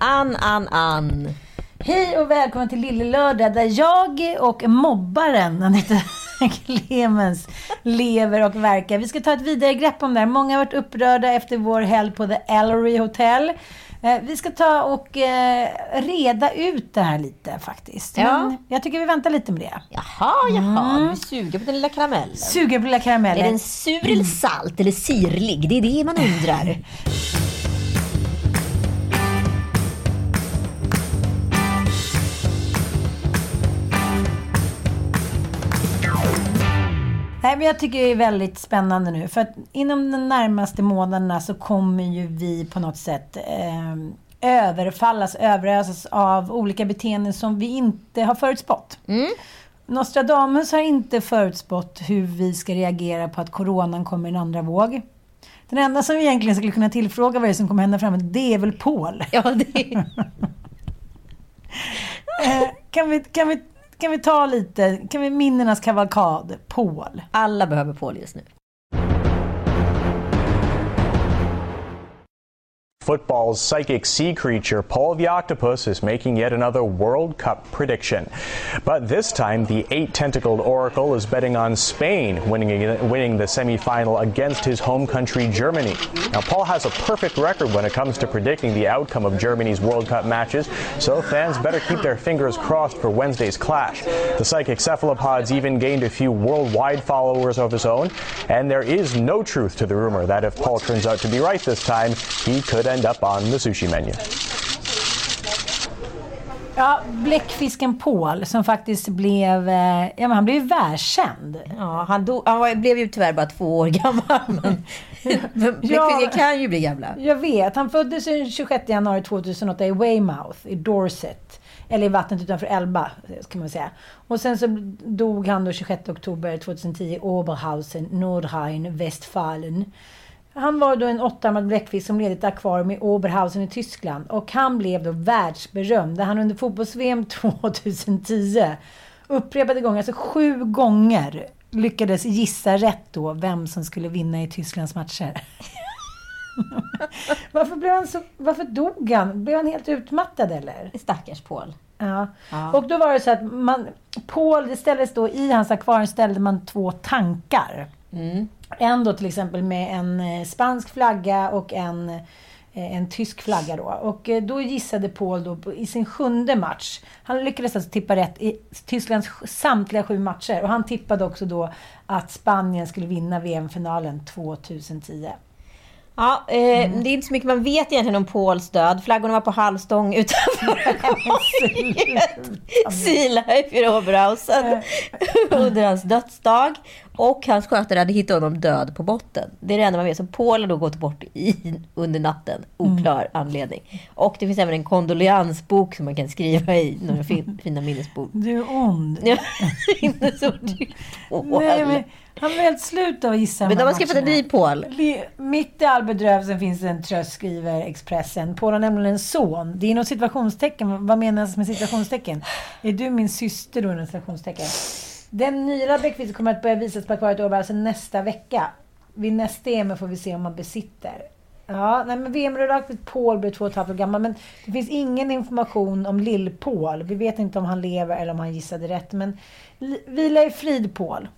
Ann, Ann, Ann, Ann. Hej och välkommen till Lille Lördag där jag och mobbaren Anita Clemens lever och verkar. Vi ska ta ett vidare grepp om det här. Många har varit upprörda efter vår helg på The Ellery Hotel. Eh, Vi ska ta och eh, reda ut det här lite faktiskt. Ja. Men jag tycker vi väntar lite med det. Jaha, jaha. Du är sugen på den lilla karamellen. Suger på lilla Är karamellen. den sur eller salt eller sirlig? Det är det man undrar. Nej, men jag tycker det är väldigt spännande nu. För att inom de närmaste månaderna så kommer ju vi på något sätt eh, överfallas, överösas av olika beteenden som vi inte har förutspått. Nostradamus har inte förutspått hur vi ska reagera på att coronan kommer i en andra våg. Den enda som vi egentligen skulle kunna tillfråga vad det är som kommer hända framåt, det är väl Paul. Ja, det Eh, kan, vi, kan, vi, kan vi ta lite, kan vi minnenas kavalkad, Paul? Alla behöver Paul just nu. Football's psychic sea creature, Paul the Octopus, is making yet another World Cup prediction. But this time, the eight tentacled Oracle is betting on Spain winning, winning the semifinal against his home country, Germany. Now, Paul has a perfect record when it comes to predicting the outcome of Germany's World Cup matches, so fans better keep their fingers crossed for Wednesday's clash. The psychic cephalopods even gained a few worldwide followers of his own, and there is no truth to the rumor that if Paul turns out to be right this time, he could end up on the sushi menu. Ja, bläckfisken Paul som faktiskt blev, eh, ja men han blev ju världskänd. Ja, han, dog, han blev ju tyvärr bara två år gammal. Men bläckfiskar kan ju bli gamla. Jag vet, han föddes den 26 januari 2008 i Weymouth i Dorset. Eller i vattnet utanför Elba, kan man säga. Och sen så dog han då 26 oktober 2010 i Oberhausen, Nordrhein, Westfalen. Han var då en åttarmad bläckfisk som ledde ett akvarium i Oberhausen i Tyskland. Och han blev då världsberömd. Där han under fotbolls-VM 2010 upprepade gånger, alltså sju gånger, lyckades gissa rätt då vem som skulle vinna i Tysklands matcher. varför, blev han så, varför dog han? Blev han helt utmattad eller? Stackars Paul. Ja. Och då var det så att man, Paul, det ställdes då i hans akvarium ställde man två tankar. En då till exempel med en eh, spansk flagga och en, eh, en tysk flagga då. Och eh, då gissade Paul då i sin sjunde match. Han lyckades alltså tippa rätt i Tysklands samtliga sju matcher. Och han tippade också då att Spanien skulle vinna VM-finalen 2010. Ja, eh, det är inte så mycket man vet egentligen om Pauls död. Flaggorna var på halvstång utanför akvariet. Life i Oberhausen under hans dödsdag. Och hans skötare hade hittat honom död på botten. Det är det enda man vet. Så Paul har då gått bort i, under natten. Oklar anledning. Och det finns även en kondoleansbok som man kan skriva i. Några fin, fina minnesbok. Du är ond. Nej, men han var helt slut av att gissa Men de har skaffat en ny Paul. Mitt i all bedrövelse finns det en tröst, skriver Expressen. Paul har nämligen en son. Det är något situationstecken. Vad menas med situationstecken? Är du min syster då? Inom situationstecken. Den nya Bäckvisen kommer att börja visas på Akvariet Åberg alltså nästa vecka. Vid nästa EM får vi se om man besitter. Ja, nej men VM-redaktet Paul blir två och ett halvt år gammal. Men det finns ingen information om lill-Paul. Vi vet inte om han lever eller om han gissade rätt. Men vila i frid Paul.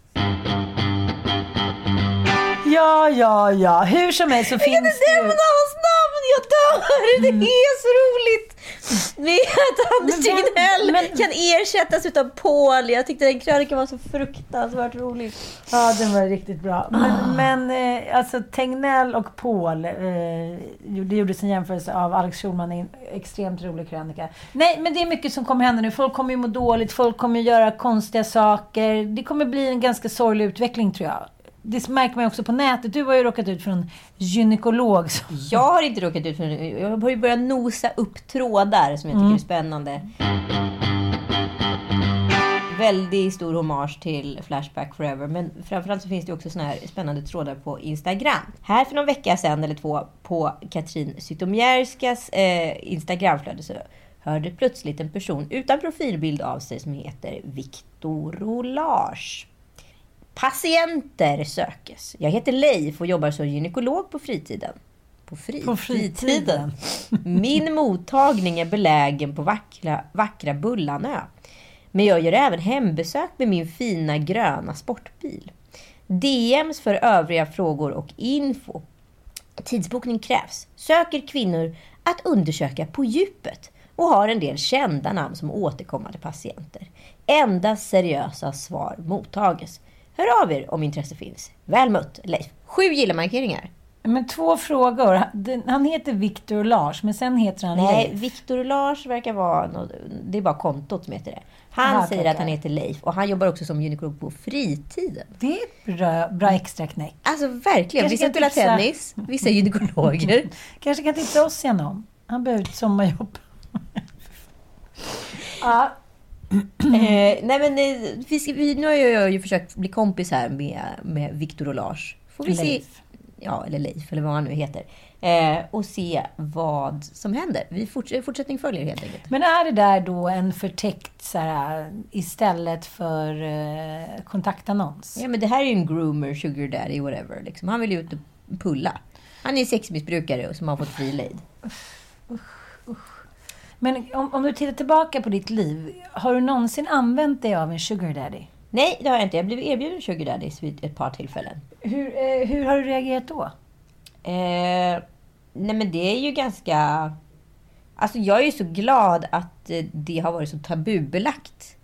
Ja, ja, ja. Hur som helst så finns Jag kan inte det nämna hans namn! Jag dör! Det är så roligt! Med att Anders Tegnell men- kan ersättas utav Paul. Jag tyckte den krönikan var så fruktansvärt rolig. Ja, den var riktigt bra. Men, men eh, alltså Tegnell och Paul, eh, det gjordes en jämförelse av Alex Schulman i en extremt rolig krönika. Nej, men det är mycket som kommer hända nu. Folk kommer ju må dåligt, folk kommer göra konstiga saker. Det kommer bli en ganska sorglig utveckling tror jag. Det märker man också på nätet. Du har ju råkat ut för en gynekolog. Jag har inte råkat ut för Jag har ju börjat nosa upp trådar som jag tycker är spännande. Väldigt stor hommage till Flashback Forever. Men framförallt så finns det också såna här spännande trådar på Instagram. Här för någon vecka sedan eller två på Katrin Zytomierskas eh, Instagramflöde så hörde plötsligt en person utan profilbild av sig som heter Viktor Rolage. Patienter sökes. Jag heter Leif och jobbar som gynekolog på fritiden. På, fri- På fritiden. Min mottagning är belägen på vackra, vackra Bullanö. Men jag gör även hembesök med min fina gröna sportbil. DMs för övriga frågor och info. Tidsbokning krävs. Söker kvinnor att undersöka på djupet och har en del kända namn som återkommande patienter. Endast seriösa svar mottages. Hör av er om intresse finns. Väl mött, Leif. Sju gilla-markeringar. Men två frågor. Han heter Viktor Lars, men sen heter han Nej, Leif. Viktor Lars verkar vara... Något, det är bara kontot som heter det. Han Aha, säger att han heter Leif och han jobbar också som gynekolog på fritiden. Det är ett bra, bra extra knäck. Alltså verkligen. Kanske Vissa spelar tipsa- tennis, vissa är gynekologer. Kanske kan tipsa oss igenom. Han behöver ett sommarjobb. ja, eh, nej men vi ska, vi, nu har jag ju försökt bli kompis här med, med Viktor och Lars. Får vi se, Leif. ja, eller Leif, eller vad han nu heter. Eh, och se vad som händer. Vi forts, fortsättning följer helt enkelt. Men är det där då en förtäckt så här, istället för eh, kontaktannons? Ja men det här är ju en groomer, sugar daddy, whatever. Liksom. Han vill ju ut och pulla. Han är sexmissbrukare och som har fått fri lejd. Men om, om du tittar tillbaka på ditt liv, har du någonsin använt dig av en sugar daddy? Nej, det har jag inte. Jag blivit erbjuden sugar daddies vid ett par tillfällen. Hur, eh, hur har du reagerat då? Eh, nej men det är ju ganska... Alltså jag är ju så glad att eh, det har varit så tabubelagt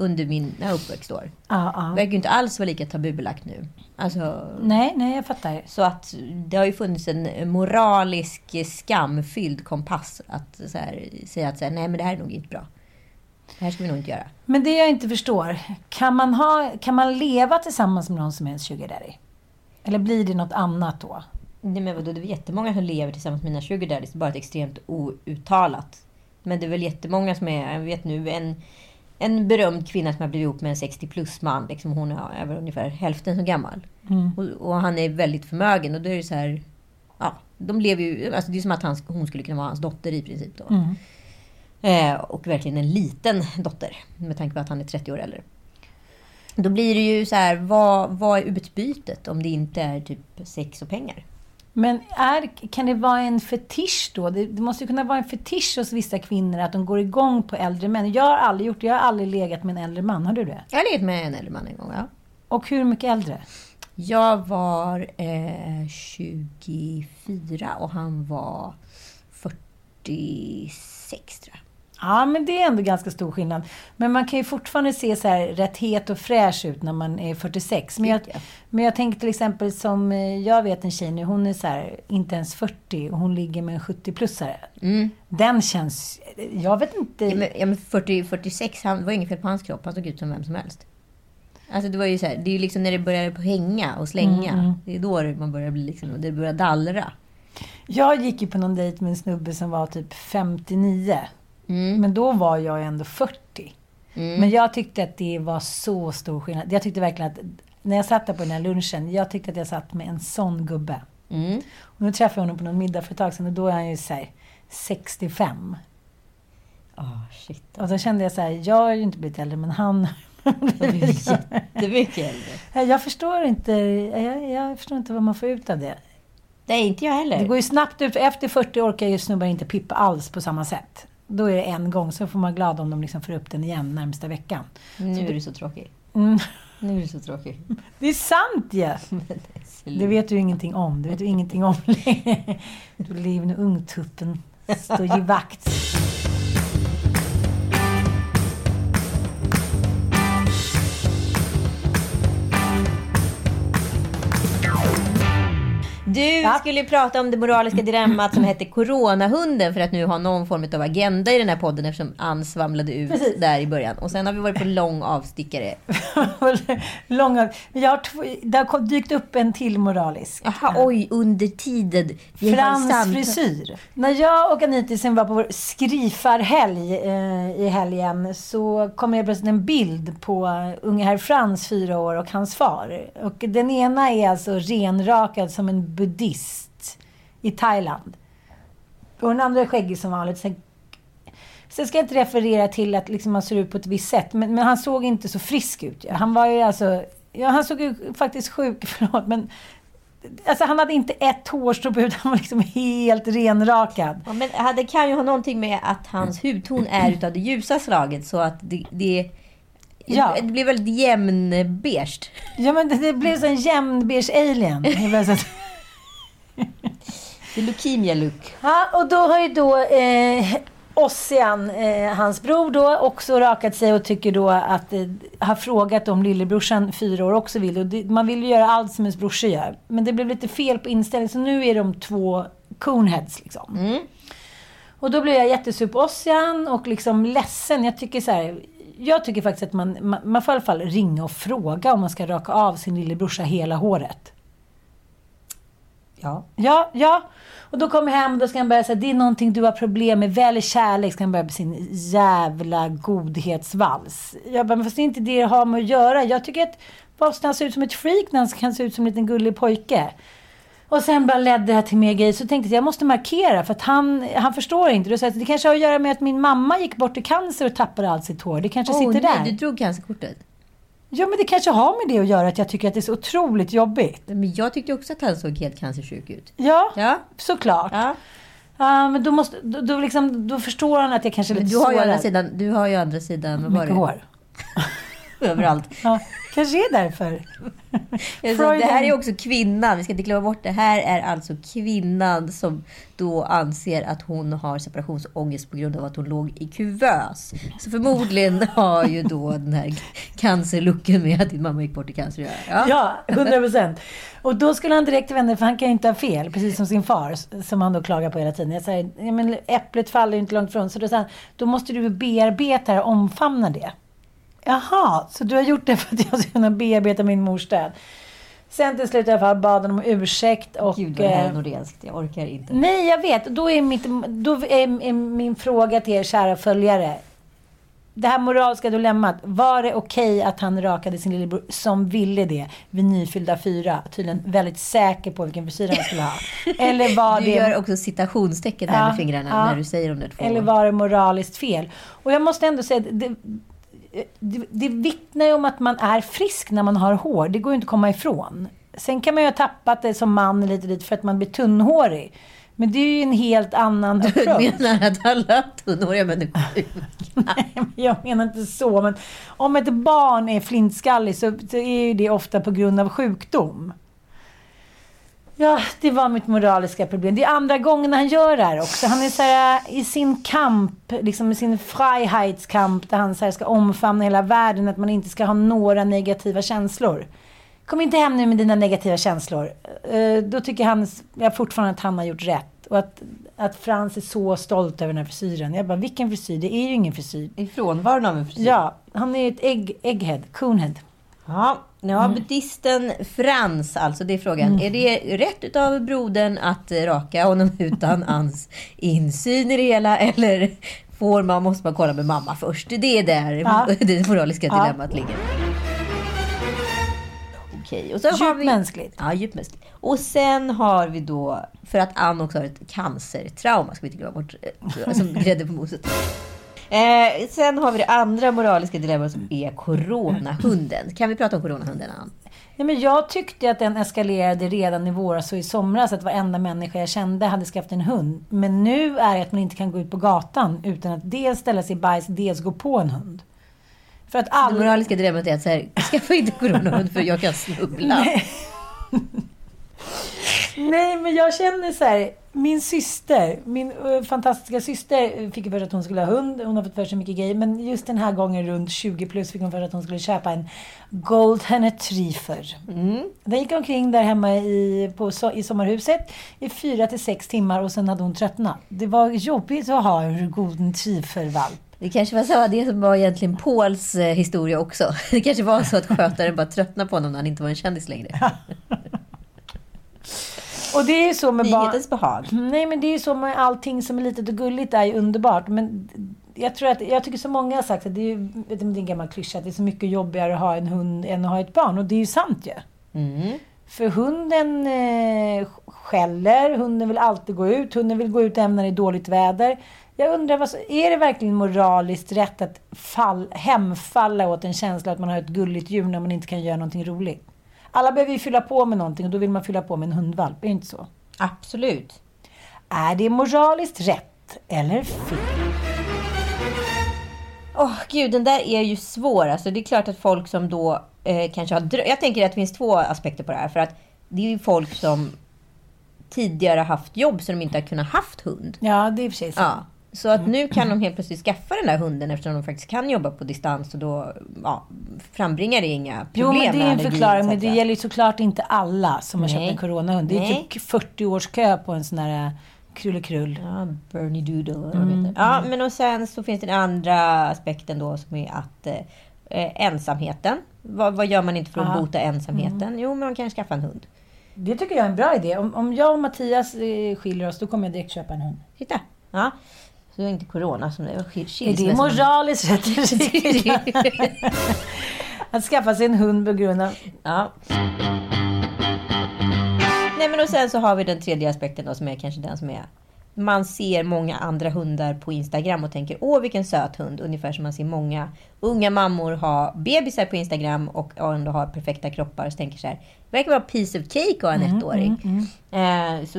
under mina uppväxtår. Ja, ja. verkar ju inte alls vara lika tabubelagt nu. Alltså, Nej, nej, jag fattar. så att det har ju funnits en moralisk skamfylld kompass att här, säga att så här, nej men det här är nog inte bra. Det här ska vi nog inte göra. Men det jag inte förstår, kan man, ha, kan man leva tillsammans med någon som är en sugar daddy? Eller blir det något annat då? Nej men vadå, det är jättemånga som lever tillsammans med mina sugar daddies. Bara ett extremt outtalat. Men det är väl jättemånga som är, jag vet nu, en, en berömd kvinna som har blivit ihop med en 60 plus man. Liksom, hon är väl ungefär hälften så gammal. Och, och han är väldigt förmögen. Och då är det så här, ja, de lever ju, alltså det är som att han, hon skulle kunna vara hans dotter i princip då. Eh, och verkligen en liten dotter. Med tanke på att han är 30 år äldre. Då blir det ju så här, vad, vad är utbytet om det inte är typ sex och pengar? Men är, kan det vara en fetisch då? Det, det måste ju kunna vara en fetisch hos vissa kvinnor att de går igång på äldre män. Jag har aldrig gjort det. Jag har aldrig legat med en äldre man. Har du det? Jag har legat med en äldre man en gång, ja. Och hur mycket äldre? Jag var eh, 24 och han var 46 tror. Ja, men det är ändå ganska stor skillnad. Men man kan ju fortfarande se så här rätt het och fräsch ut när man är 46. Men jag, men jag tänker till exempel som, eh, jag vet en tjej nu, hon är så här, inte ens 40 och hon ligger med en 70-plussare. Den känns, jag vet inte. Ja, men, ja, men 40, 46, han, det var inget fel på hans kropp. Han såg ut som vem som helst. Alltså det var ju så här, det är ju liksom när det börjar hänga och slänga. Det är då man börjar bli liksom, det börjar dallra. Jag gick ju på någon dejt med en snubbe som var typ 59. Mm. Men då var jag ändå 40. Men jag tyckte att det var så stor skillnad. Jag tyckte verkligen att när jag satt där på den här lunchen, jag tyckte att jag satt med en sån gubbe. Mm. Och nu träffade jag honom på någon middag för ett tag sedan och då är han ju så här 65. Ah, shit. Och då kände jag så här, jag har ju inte blivit äldre men han blir jättemycket äldre. Jag förstår inte, jag, jag förstår inte vad man får ut av det. Nej, inte jag heller. Det går ju snabbt ut. Efter 40 orkar ju snubbar inte pippa alls på samma sätt. Då är det en gång, så får man vara glad om de liksom får upp den igen närmsta veckan. Nu är du så tråkig. Mm. Nu är du så tråkig. Det är sant ju! Det vet du ingenting om. Det vet du ingenting om. Du lever nu ungtuppen. Står i vakt. Du Ja. skulle prata om det moraliska dilemmat som hette Coronahunden för att nu ha någon form av agenda i den här podden eftersom Ann svamlade ut Precis. där i början. Och sen har vi varit på lång avstickare. Jag har två, det har dykt upp en till moralisk. Jaha, oj, under tiden. Frans frisyr. När jag och Anitisen var på vår skrifarhelg eh, i helgen så kom jag plötsligt en bild på unge herr Frans, fyra år, och hans far. Och den ena är alltså renrakad som en buddhist i Thailand. Och den andra är skäggig som vanligt. Sen, sen ska jag inte referera till att liksom han ser ut på ett visst sätt, men, men han såg inte så frisk ut. ju. Han var ju alltså... Ja, han såg ju faktiskt sjuk, förlåt, men Alltså han hade inte ett hårstrå på huvudet, han var liksom helt renrakad. Ja, men ja, det kan ju ha någonting med att hans hudton är utav det ljusa slaget så att det, det, Ja. det blir väldigt jämnbeige. Ja men det, det blev så en jämnbeige alien. Det är leukemia look. Ja, och då har ju då eh, Ossian, eh, hans bror då, också rakat sig och tycker då att, eh, har frågat om lillebrorsan, fyra år, också vill. Och det, man vill ju göra allt som ens brorsa gör. Men det blev lite fel på inställningen, så nu är de två coonheads liksom. Och då blev jag jättesur på Ossian och liksom ledsen. Jag tycker så här, jag tycker faktiskt att man, man, man får i alla fall ringa och fråga om man ska raka av sin lillebrorsa hela håret. Ja. Ja, ja. Och då kommer hem och då ska han börja säga det är någonting du har problem med. Välj kärlek. Ska han börja med sin jävla godhetsvals. Jag bara, men fast det är inte det det har med att göra. Jag tycker att Boston han ser ut som ett freak när han kan se ut som en liten gullig pojke. Och sen bara ledde det här till mer grejer. Så tänkte jag jag måste markera för att han, han förstår inte. Jag att det kanske har att göra med att min mamma gick bort i cancer och tappade allt sitt hår. Det kanske Oh, sitter nej, där. du drog cancerkortet. Ja, men det kanske har med det att göra att jag tycker att det är så otroligt jobbigt. Men jag tyckte också att han såg helt cancersjuk ut. Ja, Ja. såklart. ja. Ja, men då, måste, då, då, liksom, då förstår han att jag kanske är lite du har ju å andra sårad. sidan, du har ju andra sidan, Mycket hår. Överallt. Ja, kanske är därför. Alltså, det här är också kvinnan, vi ska inte glömma bort det. här är alltså kvinnan som då anser att hon har separationsångest på grund av att hon låg i kuvös. Så förmodligen har ju då den här cancerlucken med att din mamma gick bort i cancer. Ja. Ja, 100 procent. Och då skulle han direkt vända för han kan ju inte ha fel, precis som sin far, som han då klagar på hela tiden. Jag säger, ja, men äpplet faller ju inte långt ifrån. Så då säger han, då måste du bearbeta det och omfamna det. Jaha, så du har gjort det för att jag ska kunna bearbeta min mors död. Sen till slut i alla fall bad han om ursäkt och... Gud det här är eh, nordenskt, jag orkar inte. Nej, jag vet. Då är, mitt, då är, min fråga till er kära följare. Det här moraliska dilemmat. Var det okej att han rakade sin lillebror som ville det vid nyfyllda fyra? Tydligen väldigt säker på vilken frisyr han skulle ha. Eller var Du det... gör också citationstecken här Ja, med fingrarna ja. när du säger de där två. Eller var det moraliskt fel? Och jag måste ändå säga, det, det, det vittnar ju om att man är frisk när man har hår. Det går ju inte att komma ifrån. Sen kan man ju ha tappat det som man lite dit för att man blir tunnhårig. Men det är ju en helt annan Du approach. menar att alla tunnhåriga människor är? Nej, men jag menar inte så. Men om ett barn är flintskallig så, så är det ofta på grund av sjukdom. Ja, det var mitt moraliska problem. Det är andra gången han gör det här också. Han är så här, i sin kamp, liksom i sin frihetskamp, där han så här, ska omfamna hela världen, att man inte ska ha några negativa känslor. Kom inte hem nu med dina negativa känslor. Eh, Då tycker han, jag fortfarande att han har gjort rätt. Och att, att Frans är så stolt över den här frisyren. Jag bara, vilken frisyr? Det är ju ingen frisyr. I frånvaron av en frisyr? Ja, han är ett ägg, egghead, coonhead. Ja, ja buddhisten Frans alltså, det är frågan. Är det rätt utav brodern att raka honom utan hans insyn i det hela? Eller får man, måste man kolla med mamma först? Det är där Ja. det moraliska Ja. dilemmat ligger. Okej, och har Djupt vi... mänskligt. Ja, djupt mänskligt. Och sen har vi då, för att Ann också har ett cancertrauma, ska vi inte glömma bort, eh, som grädde på moset. Eh, sen har vi det andra moraliska dilemmat som är coronahunden. Kan vi prata om coronahunden, Ann? Nej, men jag tyckte att den eskalerade redan i våras och i somras. Att varenda människa jag kände hade skaffat en hund. Men nu är det att man inte kan gå ut på gatan utan att dels ställa sig i bajs, dels gå på en hund. För att Det alla... moraliska dilemmat är att så här, skaffa inte coronahund för jag kan snubbla. Nej, men jag känner så här. Min syster, min eh, fantastiska syster fick ju för sig att hon skulle ha hund. Hon har fått för sig mycket grejer. Men just den här gången runt 20 plus fick hon för sig att hon skulle köpa en Golden Retriever. Den gick omkring där hemma i, på, so- i sommarhuset i fyra till sex timmar och sen hade hon tröttnat. Det var jobbigt att ha en Golden Retriever-valp. Det kanske var så, det som var egentligen Pauls eh, historia också. Det kanske var så att skötaren bara tröttnade på honom när han inte var en kändis längre. Och det är så med. Nyhetens behag. Nej, men det är så med allting som är litet och gulligt är ju underbart. Men jag tror att, jag tycker så många har sagt att det är det är en gammal klyscha, att det är så mycket jobbigare att ha en hund än att ha ett barn. Och det är ju sant ju. Mm. För hunden eh, skäller, hunden vill alltid gå ut, hunden vill gå ut även när det är dåligt väder. Jag undrar, vad, är det verkligen moraliskt rätt att fall, hemfalla åt en känsla att man har ett gulligt djur när man inte kan göra någonting roligt? Alla behöver ju fylla på med någonting och då vill man fylla på med en hundvalp, är det inte så? Absolut. Är det moraliskt rätt eller fel? Åh gud, den där är ju svår. Alltså, det är klart att folk som då eh, kanske har drö- Jag tänker att det finns två aspekter på det här. För att det är ju folk som tidigare haft jobb så de inte har kunnat haft hund. Ja, det är i och för sant. Ja. Så att nu kan de helt plötsligt skaffa den där hunden eftersom de faktiskt kan jobba på distans och då ja, frambringar det inga problem Jo, men det är en förklaring. Men det gäller ju såklart inte alla som har Nej. köpt en coronahund. Det är Nej. typ 40 års kö på en sån här eh, krullekrull. Ja, Bernie Doodle heter. Ja, men och sen så finns det den andra aspekten då som är att eh, ensamheten. Vad, vad gör man inte för att Ja. bota ensamheten? Jo, men man kan skaffa en hund. Det tycker jag är en bra idé. Om, om jag och Mattias eh, skiljer oss, då kommer jag direkt köpa en hund. Titta! Ja. Det är inte corona som det är. skil- Är det skilsmässa. moraliskt rätt? Att skaffa sig en hund på grund av... Ja. Nej, men och sen så har vi den tredje aspekten då, som är kanske den som är... Man ser många andra hundar på Instagram och tänker åh vilken söt hund. Ungefär som man ser många unga mammor ha bebisar på Instagram och ändå har perfekta kroppar. Så tänker så här, det verkar vara piece of cake att ha en ettåring. Eh, så,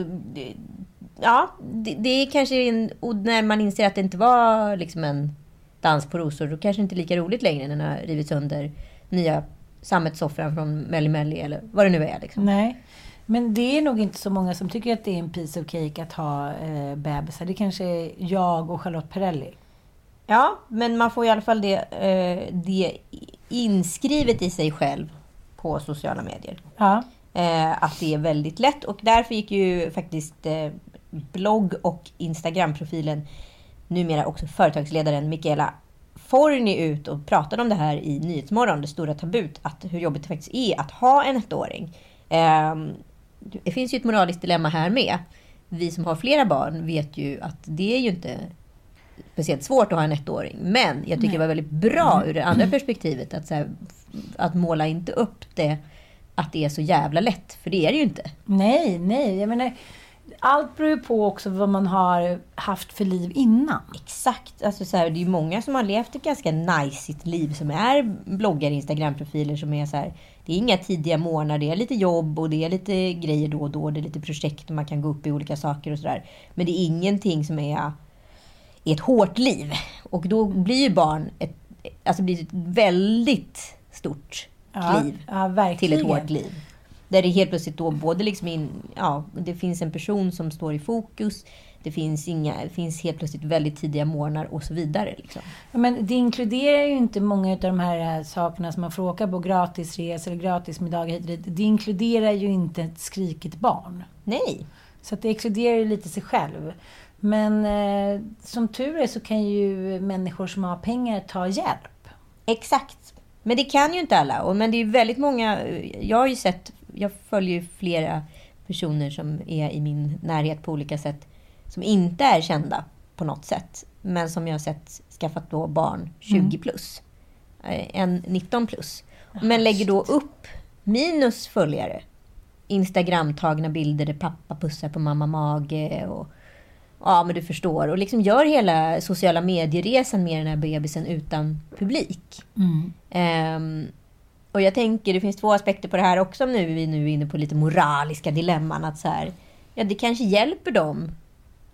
ja, det, det är kanske en... När man inser att det inte var liksom en dans på rosor, då kanske det inte är lika roligt längre när den har rivit sönder nya sammetssoffran från Melli Melli eller vad det nu är. Liksom. Nej. Men det är nog inte så många som tycker att det är en piece of cake att ha eh, bebisar. Det kanske är jag och Charlotte Perrelli. Ja, men man får i alla fall det, eh, det inskrivet i sig själv på sociala medier. Ja. Eh, att det är väldigt lätt och därför gick ju faktiskt eh, blogg och Instagram-profilen numera också företagsledaren Michaela Forni ut och pratade om det här i Nyhetsmorgon, det stora tabut, att hur jobbigt det faktiskt är att ha en ettåring. Eh, det finns ju ett moraliskt dilemma här med. Vi som har flera barn vet ju att det är ju inte speciellt svårt att ha en ettåring. Men jag tycker det var väldigt bra ur det andra perspektivet att, så här, att måla inte upp det att det är så jävla lätt. För det är det ju inte. Nej, nej. Jag menar, allt beror ju på också vad man har haft för liv innan. Exakt. Alltså så här, det är ju många som har levt ett ganska najsigt liv som är bloggar, Instagram-profiler som är så här. Det är inga tidiga morgnar, det är lite jobb och det är lite grejer då och då. Det är lite projekt och man kan gå upp i olika saker och sådär. Men det är ingenting som är, ett hårt liv. Och då blir ju barn ett, alltså blir ett väldigt stort Ja, kliv ja, till verkligen. ett hårt liv. Där det helt plötsligt då både liksom in, ja, det finns en person som står i fokus. Det finns, inga, det finns helt plötsligt väldigt tidiga morgnar och så vidare. Liksom. Ja, Men det inkluderar ju inte många av de här eh, sakerna som man får åka på. Gratisresor, gratismiddagar hit och dit. Det inkluderar ju inte ett skrikigt barn. Nej, Så det exkluderar ju lite sig själv. Men eh, som tur är så kan ju människor som har pengar ta hjälp. exakt. Men det kan ju inte alla. Och, men det är väldigt många... Jag har ju sett... Jag följer flera personer som är i min närhet på olika sätt. Som inte är kända på något sätt. Men som jag har sett skaffat då barn 20 plus. Eh, En 19 plus. Men lägger då upp minus följare. Instagram-tagna bilder där pappa pussar på mamma mage. Och, ja, men du förstår. Och liksom gör hela sociala medieresan med den här bebisen utan publik. Ehm, och jag tänker, det finns två aspekter på det här också nu. Vi nu är inne på lite moraliska dilemman. Att så här, ja, det kanske hjälper dem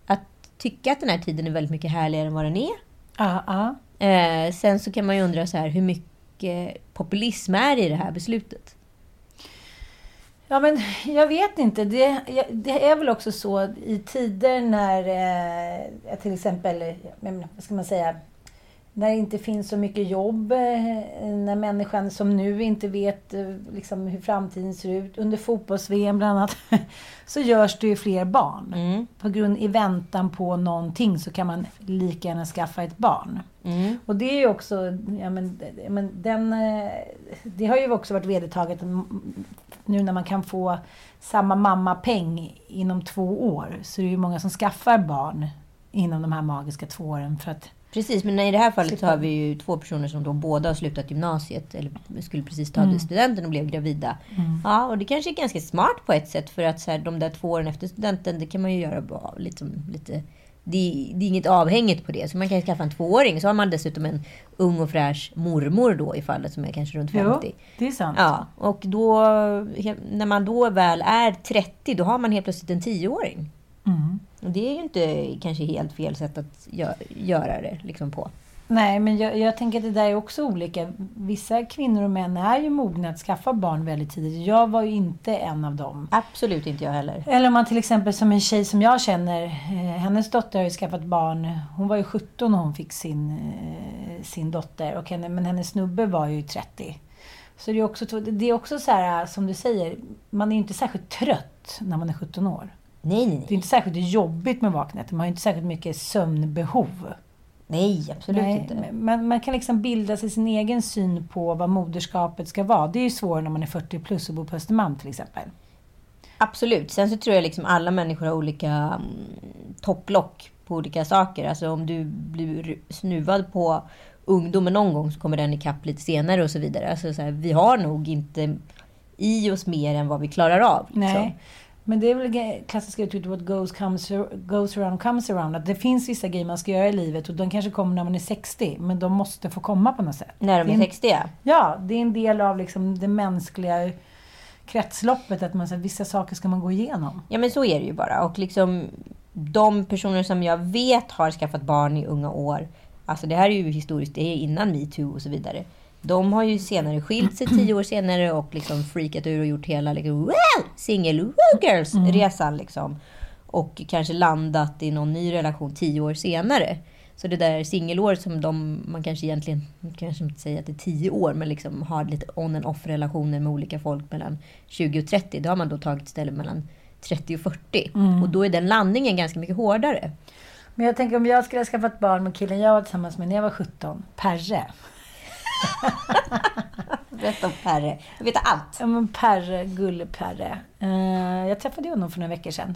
att tycka att den här tiden är väldigt mycket härligare än vad den är. Ja, ja. Eh, sen så kan man ju undra så här, hur mycket populism är i det här beslutet? Ja, men jag vet inte. Det, det är väl också så i tider när eh, till exempel, vad ska man säga, när det inte finns så mycket jobb, eh, när människan som nu inte vet eh, liksom, hur framtiden ser ut, under fotbolls-VM bland annat, så görs det ju fler barn. På grund i väntan på någonting så kan man lika gärna skaffa ett barn. Och det är ju också, ja men, men den, eh, det har ju också varit vedertaget mm, nu när man kan få samma mammapeng inom två år så är det ju många som skaffar barn inom de här magiska två åren för att Precis, men i det här fallet så har vi ju två personer som då båda har slutat gymnasiet eller skulle precis ta studenten och blev gravida. Ja, och det kanske är ganska smart på ett sätt för att så här, de där två åren efter studenten, det kan man ju göra bra, liksom, lite det, det är inget avhängigt på det. Så man kan skaffa en tvååring. Så har man dessutom en ung och fräsch mormor då i fallet som är kanske runt 50. det är sant. Ja, och då, när man då väl är 30, då har man helt plötsligt en tioåring. Och det är ju inte kanske helt fel sätt att gö- göra det liksom på. Nej, men jag, jag tänker att det där är också olika. Vissa kvinnor och män är ju mogna att skaffa barn väldigt tidigt. Jag var ju inte en av dem. Absolut inte jag heller. Eller om man till exempel som en tjej som jag känner, eh, hennes dotter har ju skaffat barn. Hon var ju 17 när hon fick sin, eh, sin dotter, och henne, men hennes snubbe var ju 30. Så det är också, det är också så här, som du säger, man är ju inte särskilt trött när man är 17 år. Nej, nej, Det är nej. inte särskilt jobbigt med vaknätter, man har ju inte särskilt mycket sömnbehov. Nej, absolut Nej, inte. men man, man kan liksom bilda sig sin egen syn på vad moderskapet ska vara. Det är ju svårare när man är 40 plus och bor på Östermalm till exempel. Absolut. Sen så tror jag liksom alla människor har olika mm, topplock på olika saker. Alltså om du blir snuvad på ungdomen någon gång så kommer den ikapp lite senare och så vidare. Alltså så här, vi har nog inte i oss mer än vad vi klarar av. Liksom. Nej. Men det är väl klassiska uttrycket what goes, comes, goes around comes around. Att det finns vissa grejer man ska göra i livet och de kanske kommer när man är 60. Men de måste få komma på något sätt. När de är en- 60 ja. Ja, det är en del av liksom det mänskliga kretsloppet. Att man, så här, vissa saker ska man gå igenom. Ja men så är det ju bara. Och liksom de personer som jag vet har skaffat barn i unga år. Alltså det här är ju historiskt, det är innan metoo och så vidare. De har ju senare skilt sig tio år senare och liksom freakat ur och gjort hela liksom, wow, single wow girls resan liksom. Och kanske landat i någon ny relation tio år senare. Så det där singelåret som de, man kanske egentligen, kanske inte säger att det är tio år, men liksom har lite on and off relationer med olika folk mellan 20 och 30. Då har man då tagit istället mellan 30 och 40. Och då är den landningen ganska mycket hårdare. Men jag tänker om jag skulle ha skaffat barn med killen jag var tillsammans med när jag var 17. Perre. Berätta om Perre. Jag vet allt. Ja men Perre, gulle-Perre. Eh, jag träffade honom för några veckor sedan.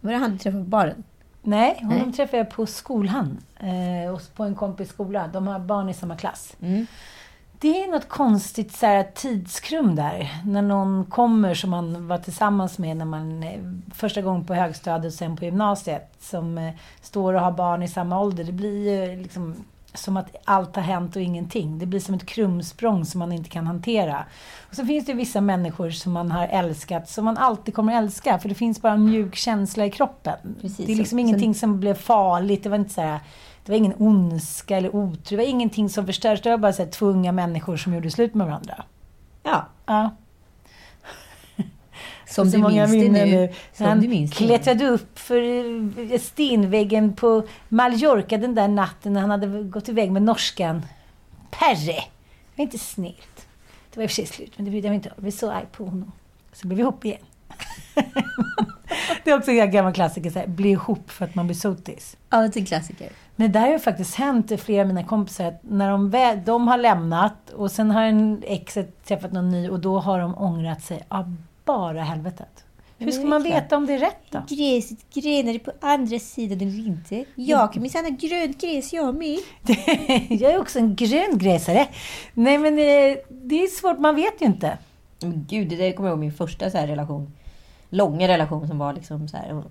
Var det han du träffade på baren? Nej, honom Nej. träffade jag på skolan. Eh, och på en kompis skola. De har barn i samma klass. Mm. Det är något konstigt så här, tidskrum där. När någon kommer som man var tillsammans med när man eh, första gången på högstadiet och sen på gymnasiet. Som eh, står och har barn i samma ålder. Det blir ju liksom som att allt har hänt och ingenting. Det blir som ett krumsprång som man inte kan hantera. Och så finns det vissa människor som man har älskat, som man alltid kommer älska. För det finns bara en mjuk känsla i kroppen. Precis. Det är liksom Sen- ingenting som blev farligt. Det var inte så här, det var ingen ondska eller otur. Det var ingenting som förstördes. Det var bara så här, två unga människor som gjorde slut med varandra. Ja, Ja. Som du många minns det nu. Som Han du minns det nu. klättrade upp för eh, stenväggen på Mallorca den där natten när han hade gått iväg med norskan. Perre! Det var inte snällt. Det var i och för sig slut, men det brydde jag mig inte om. Jag blev så arg på honom. Så blev vi ihop igen. det är också en gammal klassiker, så här, bli ihop för att man blir sotis. Ja, det är en klassiker. Men det där har faktiskt hänt flera av mina kompisar. Att när de, väl, de har lämnat och sen har en exet träffat någon ny och då har de ångrat sig av bara helvetet. Hur ska man veta om det är rätt då? Gräset grenade på andra sidan eller inte. Jag kan minsann ha grönt gräs jag med. jag är också en grön gräsare. Nej men eh, det är svårt, man vet ju inte. Men gud, det där kommer jag ihåg min första så här relation. Långa relation som var liksom så här.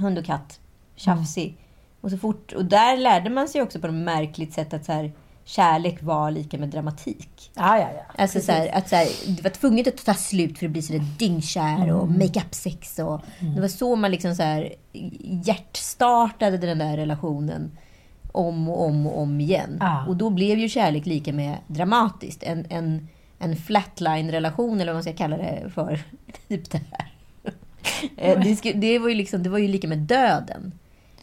Hund och katt. Tjafsig. Och så fort, och där lärde man sig också på ett märkligt sätt att så här, kärlek var lika med dramatik. Ja, ja, ja. Alltså så här, att så här, det var tvunget att ta slut för att bli sådär dyngkär och Mm. make-up-sex. Och, Det var så man liksom så här, hjärtstartade den där relationen om och om och om igen. Ja. Och då blev ju kärlek lika med dramatiskt. En, en, en flatline-relation, eller vad man ska kalla det för. Typ det här. Eh, det, var ju liksom, det var ju lika med döden.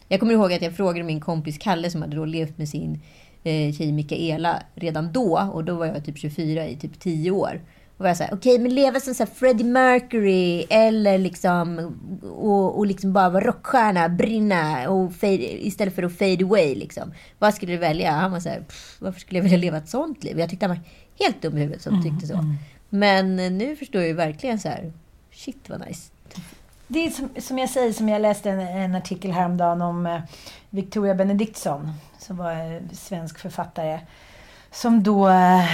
Jag kommer ihåg att jag frågade min kompis Kalle som hade då levt med sin eh, tjej Mikaela redan då. Och då var jag typ 24 i typ 10 år. Och var jag såhär, okej men leva som så här Freddie Mercury eller liksom och, och liksom bara vara rockstjärna, brinna och fade, istället för att fade away liksom. Vad skulle du välja? Han var såhär, "Pff, varför skulle jag vilja leva ett sånt liv? Jag tyckte han var helt dum i huvudet som tyckte så. Men eh, nu förstår jag ju verkligen så här, shit vad nice. Det är som, som jag säger, som jag läste en, en artikel häromdagen om eh, Victoria Benediktsson, som var eh, svensk författare. Som då eh,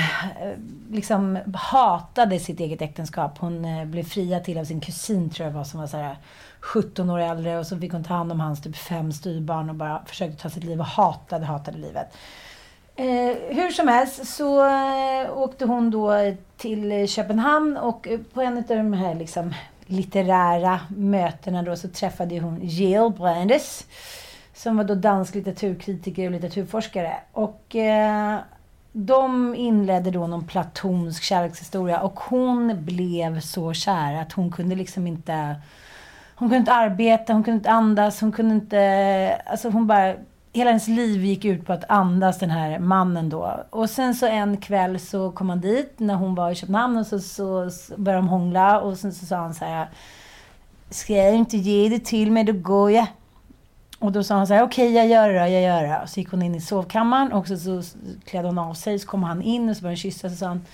liksom hatade sitt eget äktenskap. Hon eh, blev friad till av sin kusin, tror jag var, som var så här 17 år äldre. Och så fick hon ta hand om hans typ fem styvbarn och bara försökte ta sitt liv och hatade, hatade livet. Eh, hur som helst så eh, åkte hon då till Köpenhamn och eh, på en av de här liksom, litterära mötena då så träffade hon Jill Brandes som var då dansk litteraturkritiker och litteraturforskare. Och eh, de inledde då någon platonsk kärlekshistoria och hon blev så kär att hon kunde liksom inte hon kunde inte arbeta, hon kunde inte andas, hon kunde inte... Alltså hon bara... Hela hennes liv gick ut på att andas den här mannen då. Och sen så en kväll så kom han dit när hon var i Köpenhamn och så, så, så började de hångla och sen så sa han så här... Ska jag inte ge det till mig, då går jag. Och då sa han så här, okej jag gör det då, jag gör det. Och så gick hon in i sovkammaren och så, så klädde hon av sig. Så kom han in och så började de kyssa. Så sa han,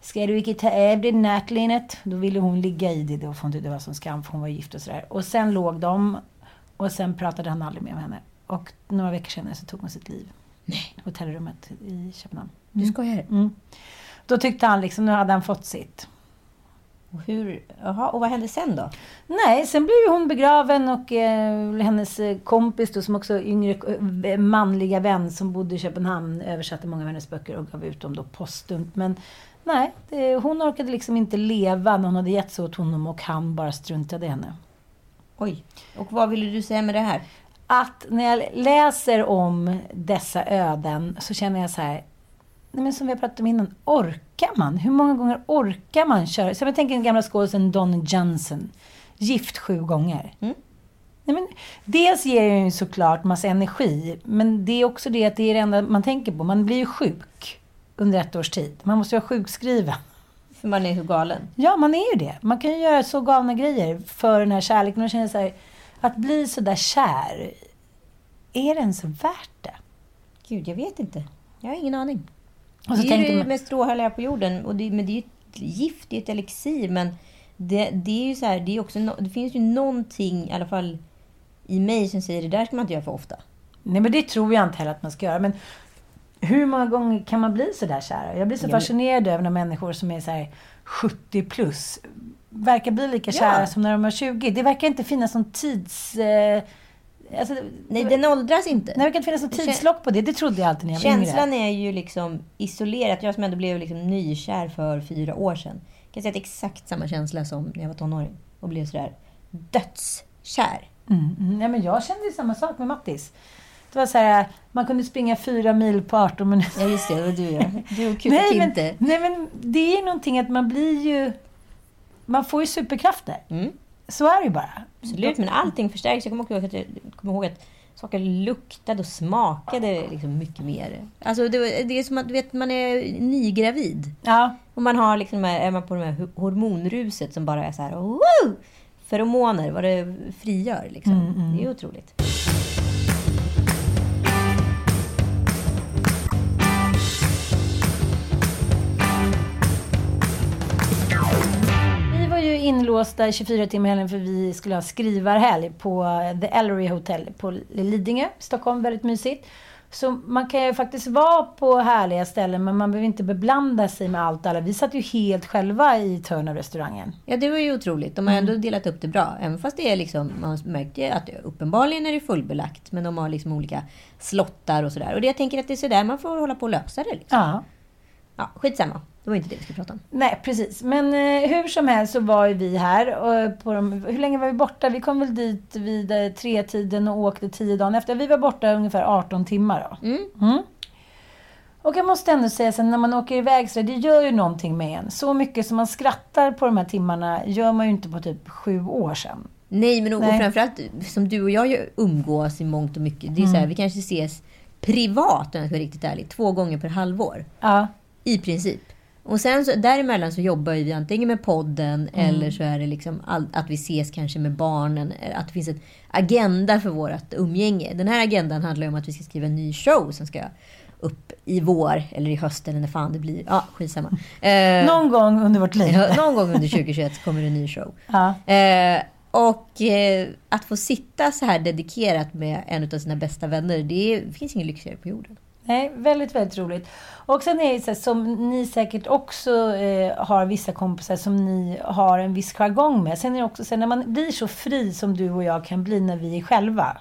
Ska du inte ta av dig nattlinnet? Då ville hon ligga i det då, för hon tyckte det var som skam, för hon var gift och sådär. Och sen låg de och sen pratade han aldrig mer med henne. Och några veckor senare så tog hon sitt liv. Nej. Hotellrummet i Köpenhamn. Du skojar? Mm. Då tyckte han liksom, nu hade han fått sitt. Och, hur, jaha, och vad hände sen då? Nej, sen blev hon begraven och eh, hennes eh, kompis då, som också yngre eh, manliga vän som bodde i Köpenhamn översatte många av hennes böcker och gav ut dem då postumt. Men nej, det, hon orkade liksom inte leva när hon hade gett sig åt honom och han bara struntade i henne. Oj. Och vad ville du säga med det här? Att när jag läser om dessa öden så känner jag så här, nej men som vi har pratat om innan, orkar man? Hur många gånger orkar man köra? Så jag tänker den gamla skådisen Don Johnson, gift sju gånger. Mm. Nej, men, dels ger den ju såklart massa energi, men det är också det att det är det enda man tänker på. Man blir ju sjuk under ett års tid. Man måste ju vara sjukskriven. För man är så galen. Ja, man är ju det. Man kan ju göra så galna grejer för den här kärleken. Och känner så här, att bli så där kär, är det ens värt det? Gud, jag vet inte. Jag har ingen aning. Och så det är ju man, mest råhärliga på jorden. Och det, men det är ju ett gift, det är ett elixir. Men det, det är ju så här, det, är också no, det finns ju någonting, i alla fall i mig, som säger det där ska man inte göra för ofta. nej men det tror jag inte heller att man ska göra. Men hur många gånger kan man bli så där kär? Jag blir så fascinerad över när människor som är så här 70 plus verkar bli lika Ja. kära som när de var 20. Det verkar inte finnas någon tids... Eh, alltså, Nej, den åldras inte. det verkar inte finnas något Kä- tidslock på det. Det trodde jag alltid när jag var Känslan yngre. är ju liksom isolerat. Jag som ändå blev liksom nykär för fyra år sedan. kan säga att det är exakt samma känsla som när jag var tonåring. Och blev sådär dödskär. Mm, mm. Ja, men jag kände ju samma sak med Mattis. Det var så här, man kunde springa fyra mil på 18 minuter. Ja, just det. Det var du ja. Du och Nej men, Kinte. nej men det är någonting att man blir ju... Man får ju superkrafter. Mm. Så är det ju bara. Absolut, men allting förstärks. Jag kommer ihåg att, jag kommer ihåg att saker luktade och smakade liksom mycket mer. Alltså det, det är som att vet, man är nygravid. Ja. Och man har liksom, är man på det här hormonruset som bara är så här, Woo! feromoner, vad det frigör. Liksom. Det är otroligt. Ju inlåsta 24 timmar helgen för vi skulle ha skrivarhelg på The Ellery Hotel på Lidingö, Stockholm. Väldigt mysigt. Så man kan ju faktiskt vara på härliga ställen men man behöver inte beblanda sig med allt alla. Vi satt ju helt själva i Turner-restaurangen. Ja, det var ju otroligt. De har ändå delat upp det bra. Även fast det är liksom, man märkte att det, uppenbarligen är det fullbelagt. Men de har liksom olika slottar och sådär. Och det, jag tänker att det är sådär man får hålla på och lösa det. Liksom. Ja. Ja, skitsamma. Det var inte det vi skulle prata om. Nej, precis. Men eh, hur som helst så var ju vi här. Och på de, hur länge var vi borta? Vi kom väl dit vid eh, tretiden och åkte tio dagar efter. Vi var borta ungefär 18 timmar då. Mm. Och jag måste ändå säga sen när man åker iväg så det gör ju någonting med en. Så mycket som man skrattar på de här timmarna gör man ju inte på typ sju år sedan. Nej, men och, och Nej. framförallt som du och jag umgås i mångt och mycket. Det är Mm. så här, vi kanske ses privat, om jag ska vara riktigt ärlig, två gånger per halvår. Ja. I princip. Och sen så, däremellan så jobbar vi antingen med podden eller så är det liksom all, att vi ses kanske med barnen. Att det finns en agenda för vårt umgänge. Den här agendan handlar om att vi ska skriva en ny show som ska upp i vår eller i höst eller när fan det blir. Ja, skitsamma. Eh, Någon gång under vårt liv. Någon gång under 2021 så kommer det en ny show. Ja. Eh, och eh, att få sitta så här dedikerat med en av sina bästa vänner, det finns ingen lyxigare på jorden. Nej, väldigt, väldigt roligt. Och sen är det så här, som ni säkert också eh, har vissa kompisar som ni har en viss jargong med. Sen är det också så här, när man blir så fri som du och jag kan bli när vi är själva.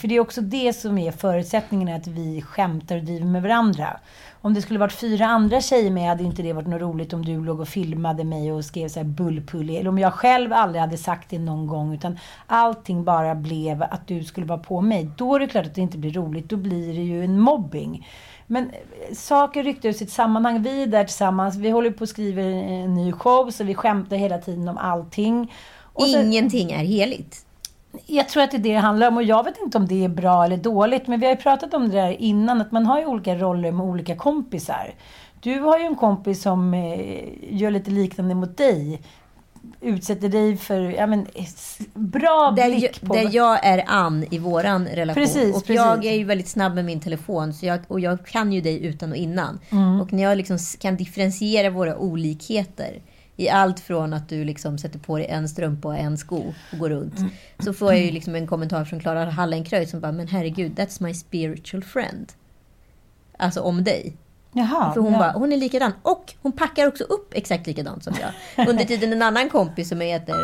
För det är också det som är förutsättningen att vi skämtar och driver med varandra. Om det skulle varit fyra andra tjejer med hade inte det varit något roligt om du låg och filmade mig och skrev så här bullpulli. Eller om jag själv aldrig hade sagt det någon gång. Utan allting bara blev att du skulle vara på mig. Då är det klart att det inte blir roligt. Då blir det ju en mobbing. Men eh, saker ryckte ur sitt sammanhang. Vi är där tillsammans. Vi håller på att skriva en ny show. Så vi skämtar hela tiden om allting. Och så- Ingenting är heligt jag tror att det är det det handlar om och jag vet inte om det är bra eller dåligt. Men vi har ju pratat om det där innan, att man har ju olika roller med olika kompisar. Du har ju en kompis som eh, gör lite liknande mot dig. Utsätter dig för, ja men, bra Där, blick jag, på... där jag är Ann i våran relation. Precis, och precis. jag är ju väldigt snabb med min telefon. Så jag, och jag kan ju dig utan och innan. Mm. Och när jag liksom kan differentiera våra olikheter. I allt från att du liksom sätter på dig en strumpa och en sko och går runt. Mm. Så får jag ju liksom en kommentar från Klara Hallenkreutz som bara, men herregud, that's my spiritual friend. Alltså om dig. Jaha, För hon, ja. bara, hon är likadan. Och hon packar också upp exakt likadant som jag. Under tiden en annan kompis som heter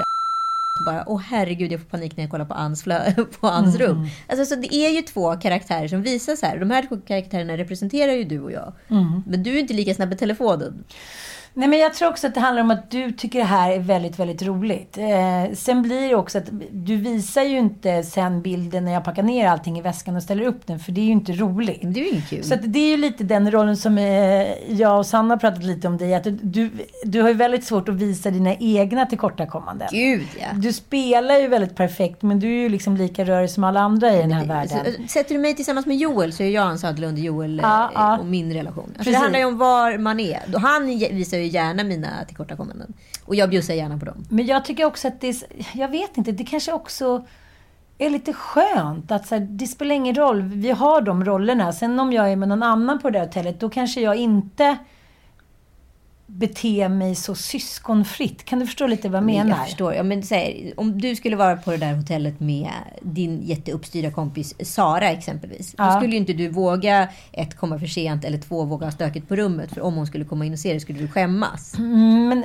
bara, åh herregud, jag får panik när jag kollar på Anns, på Anns Mm. rum. Alltså, så det är ju två karaktärer som visar så här. De här två karaktärerna representerar ju du och jag. Mm. Men du är inte lika snabb med telefonen. Nej, men jag tror också att det handlar om att du tycker det här är väldigt, väldigt roligt. Eh, sen blir det också att du visar ju inte sen bilden när jag packar ner allting i väskan och ställer upp den, för det är ju inte roligt. Det är ju kul. Så det är ju lite den rollen som eh, jag och Sanna har pratat lite om dig. Att du, du har ju väldigt svårt att visa dina egna tillkortakommanden. Gud ja. Du spelar ju väldigt perfekt, men du är ju liksom lika rörig som alla andra i den här världen. Så, sätter du mig tillsammans med Joel så är jag Ann Söderlund och Joel Ja, eh, ja. och min relation. Alltså, det handlar ju om var man är. Han visar ju gärna mina tillkortakommanden. Och jag bjussar gärna på dem. Men jag tycker också att det är, jag vet inte, det kanske också är lite skönt att så här, det spelar ingen roll, vi har de rollerna. Sen om jag är med någon annan på det där hotellet, då kanske jag inte beter mig så syskonfritt. Kan du förstå lite vad jag menar? Jag förstår. Ja, men här, om du skulle vara på det där hotellet med din jätteuppstyrda kompis Sara exempelvis. Då Ja. skulle ju inte du våga ett komma för sent eller två våga ha stökigt på rummet. För om hon skulle komma in och se det skulle du skämmas. Mm, men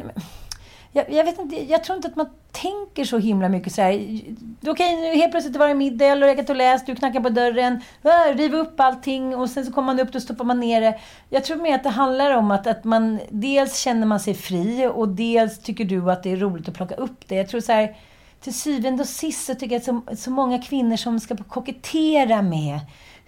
jag, jag vet inte, jag tror inte att man tänker så himla mycket så här. Okej, nu helt plötsligt var det middag, jag har legat och läst, du knackar på dörren, äh, riv upp allting och sen så kommer man upp, då stoppar man ner det. Jag tror mer att det handlar om att, att man dels känner man sig fri och dels tycker du att det är roligt att plocka upp det. Jag tror så här, till syvende och sist så tycker jag att så, så många kvinnor som ska kokettera med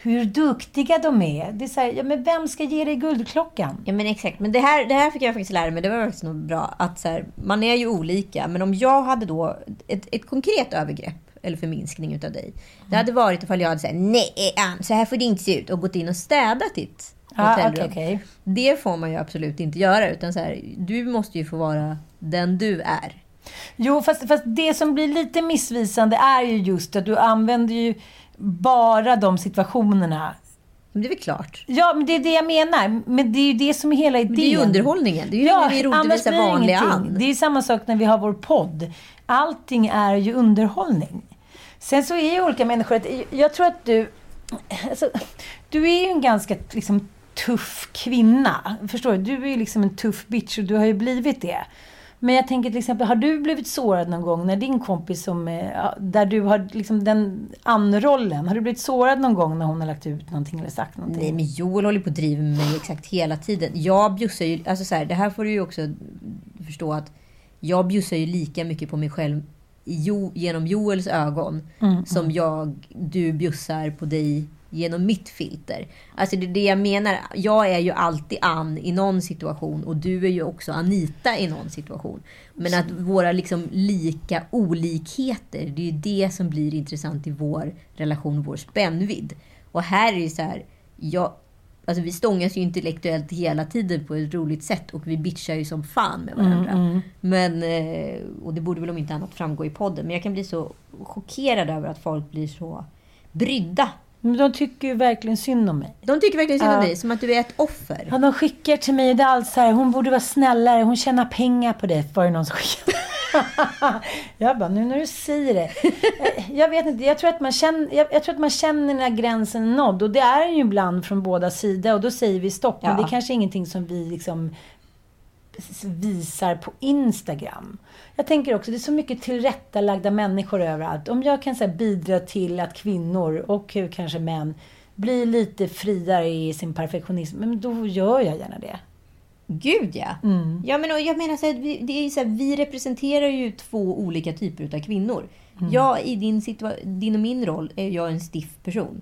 hur duktiga de är. Det är så här, ja men vem ska ge dig guldklockan? Ja men exakt. Men det här, det här fick jag faktiskt lära mig. Det var faktiskt nog bra. Att så här, man är ju olika. Men om jag hade då ett, ett konkret övergrepp eller förminskning utav dig. Det hade varit ifall jag hade sagt nej så här får det inte se ut. Och gått in och städat ditt Ja, hotellrum. okej, okej. Det får man ju absolut inte göra. Utan så här, du måste ju få vara den du är. Jo, fast, fast det som blir lite missvisande är ju just att du använder ju bara de situationerna. Men det är väl klart. Ja, men det är det jag menar. Men det är ju det som är hela idén. Men det är ju underhållningen. Det är ju ja, när vi roligt annars visar blir det vanliga. Ann. Det är samma sak när vi har vår podd. Allting är ju underhållning. Sen så är ju olika människor... Jag tror att du... Alltså, du är ju en ganska liksom, tuff kvinna. Förstår du? Du är ju liksom en tuff bitch och du har ju blivit det. Men jag tänker till exempel, har du blivit sårad någon gång när din kompis som, där du har liksom den anrollen, har du blivit sårad någon gång när hon har lagt ut någonting eller sagt någonting? Nej, men Joel håller på att driva med mig exakt hela tiden. Jag bjussar ju, alltså så här, det här får du ju också förstå att jag bjussar ju lika mycket på mig själv jo, genom Joels ögon som jag, du bjussar på dig genom mitt filter. Alltså det är det jag menar. Jag är ju alltid Ann i någon situation och du är ju också Anita i någon situation. Men att våra liksom lika olikheter, det är ju det som blir intressant i vår relation, vår spännvidd. Och här är det så här, jag, alltså vi stångas ju intellektuellt hela tiden på ett roligt sätt och vi bitchar ju som fan med varandra. Men, eh, och det borde väl om inte annat framgå i podden. Men jag kan bli så chockerad över att folk blir så brydda Men de tycker ju verkligen synd om mig. de tycker verkligen synd om Ja. dig, som att du är ett offer. Ja, de skickar till mig, det är allt så här, hon borde vara snällare, hon tjänar pengar på det, var det någon som skickade. jag bara, nu när du säger det. Eh, Jag vet inte, jag tror att man känner, jag, jag tror att man känner när gränsen är nådd. Och det är den ju ibland från båda sidor. Och då säger vi stopp. Men Ja. det är kanske ingenting som vi liksom visar på Instagram. Jag tänker också, det är så mycket tillrättalagda människor överallt. Om jag kan så här, bidra till att kvinnor, och kanske män, blir lite friare i sin perfektionism, men då gör jag gärna det. Gud ja! ja men, och jag menar så här, vi, det är så här, vi representerar ju två olika typer av kvinnor. Jag i din, din och min roll är jag en stiff person.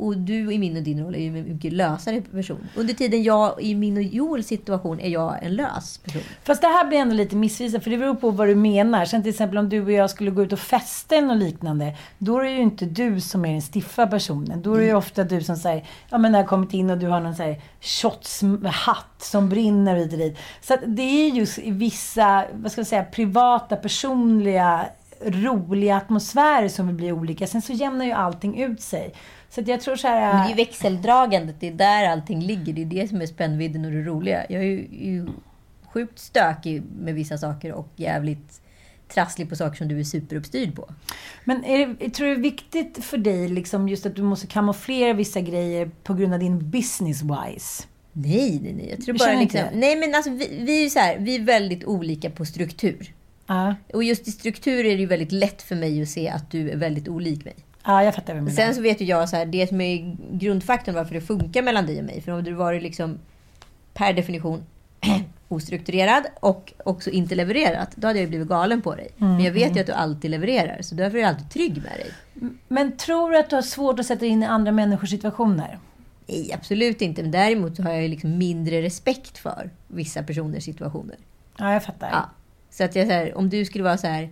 Och du i min och din roll är ju en mycket lösare person. Under tiden jag i min och Joels situation är jag en lös person. Fast det här blir ändå lite missvisande, för det beror på vad du menar. Sen till exempel om du och jag skulle gå ut och festa eller något liknande, då är det ju inte du som är den stiffa personen. Då är det ju ofta du som säger, ja men jag har kommit in och du har någon så här shotshatt som brinner och dit. Så att det är just vissa, vad ska jag säga, privata, personliga, roliga atmosfärer som vi blir olika. Sen så jämnar ju allting ut sig. Så jag tror så här... Men det är ju växeldragandet, det är där allting ligger. Det är det som är spännvidden och det roliga. Jag är ju, ju sjukt stökig med vissa saker och jävligt trasslig på saker som du är superuppstyrd på. Men är det, tror du det är viktigt för dig liksom just att du måste kamouflera vissa grejer på grund av din business-wise? Nej, nej, nej. Jag tror bara liksom? Nej, men alltså vi, vi är så här, vi är väldigt olika på struktur. Ja, Och just i struktur är det ju väldigt lätt för mig att se att du är väldigt olik mig. Ja jag fattar vad. Sen så vet ju jag så här, det som är grundfaktorn varför det funkar mellan dig och mig. För om du varit liksom per definition ostrukturerad och också inte levererat, då hade jag ju blivit galen på dig. Men jag vet ju att du alltid levererar, så därför är jag alltid trygg med dig. Men tror du att du har svårt att sätta in i andra människors situationer? Nej, absolut inte. Men däremot så har jag ju liksom mindre respekt för vissa personers situationer. Ja, jag fattar. Ja. Så att jag så här, om du skulle vara så här.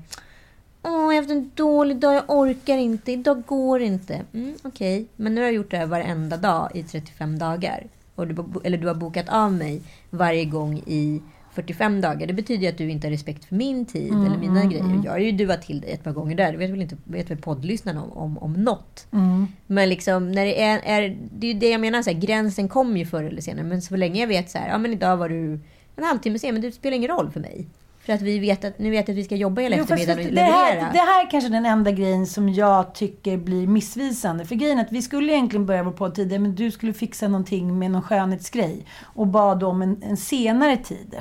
Åh, jag har haft en dålig dag, jag orkar inte, idag går inte. Mm, Okej, men nu har jag gjort det här varenda dag i 35 dagar. Och du, eller du har bokat av mig varje gång i 45 dagar. Det betyder ju att du inte har respekt för min tid eller mina grejer. Jag har ju duat till dig ett par gånger där. Det vet väl, inte, vet väl poddlyssnarna om, om, om något. Men liksom, när det är, är... Det är ju det jag menar, så här, gränsen kommer ju förr eller senare. Men så länge jag vet så här, ja men idag var du en halvtimme sen, men det spelar ingen roll för mig. För att vi vet att, nu vet att vi ska jobba hela Jo, eftermiddagen och det, här, leverera. det här är kanske den enda grejen som jag tycker blir missvisande. För grejen är att vi skulle egentligen börja vår podd tidigare, men du skulle fixa någonting med någon skönhetsgrej. Och bad om en, en senare tid.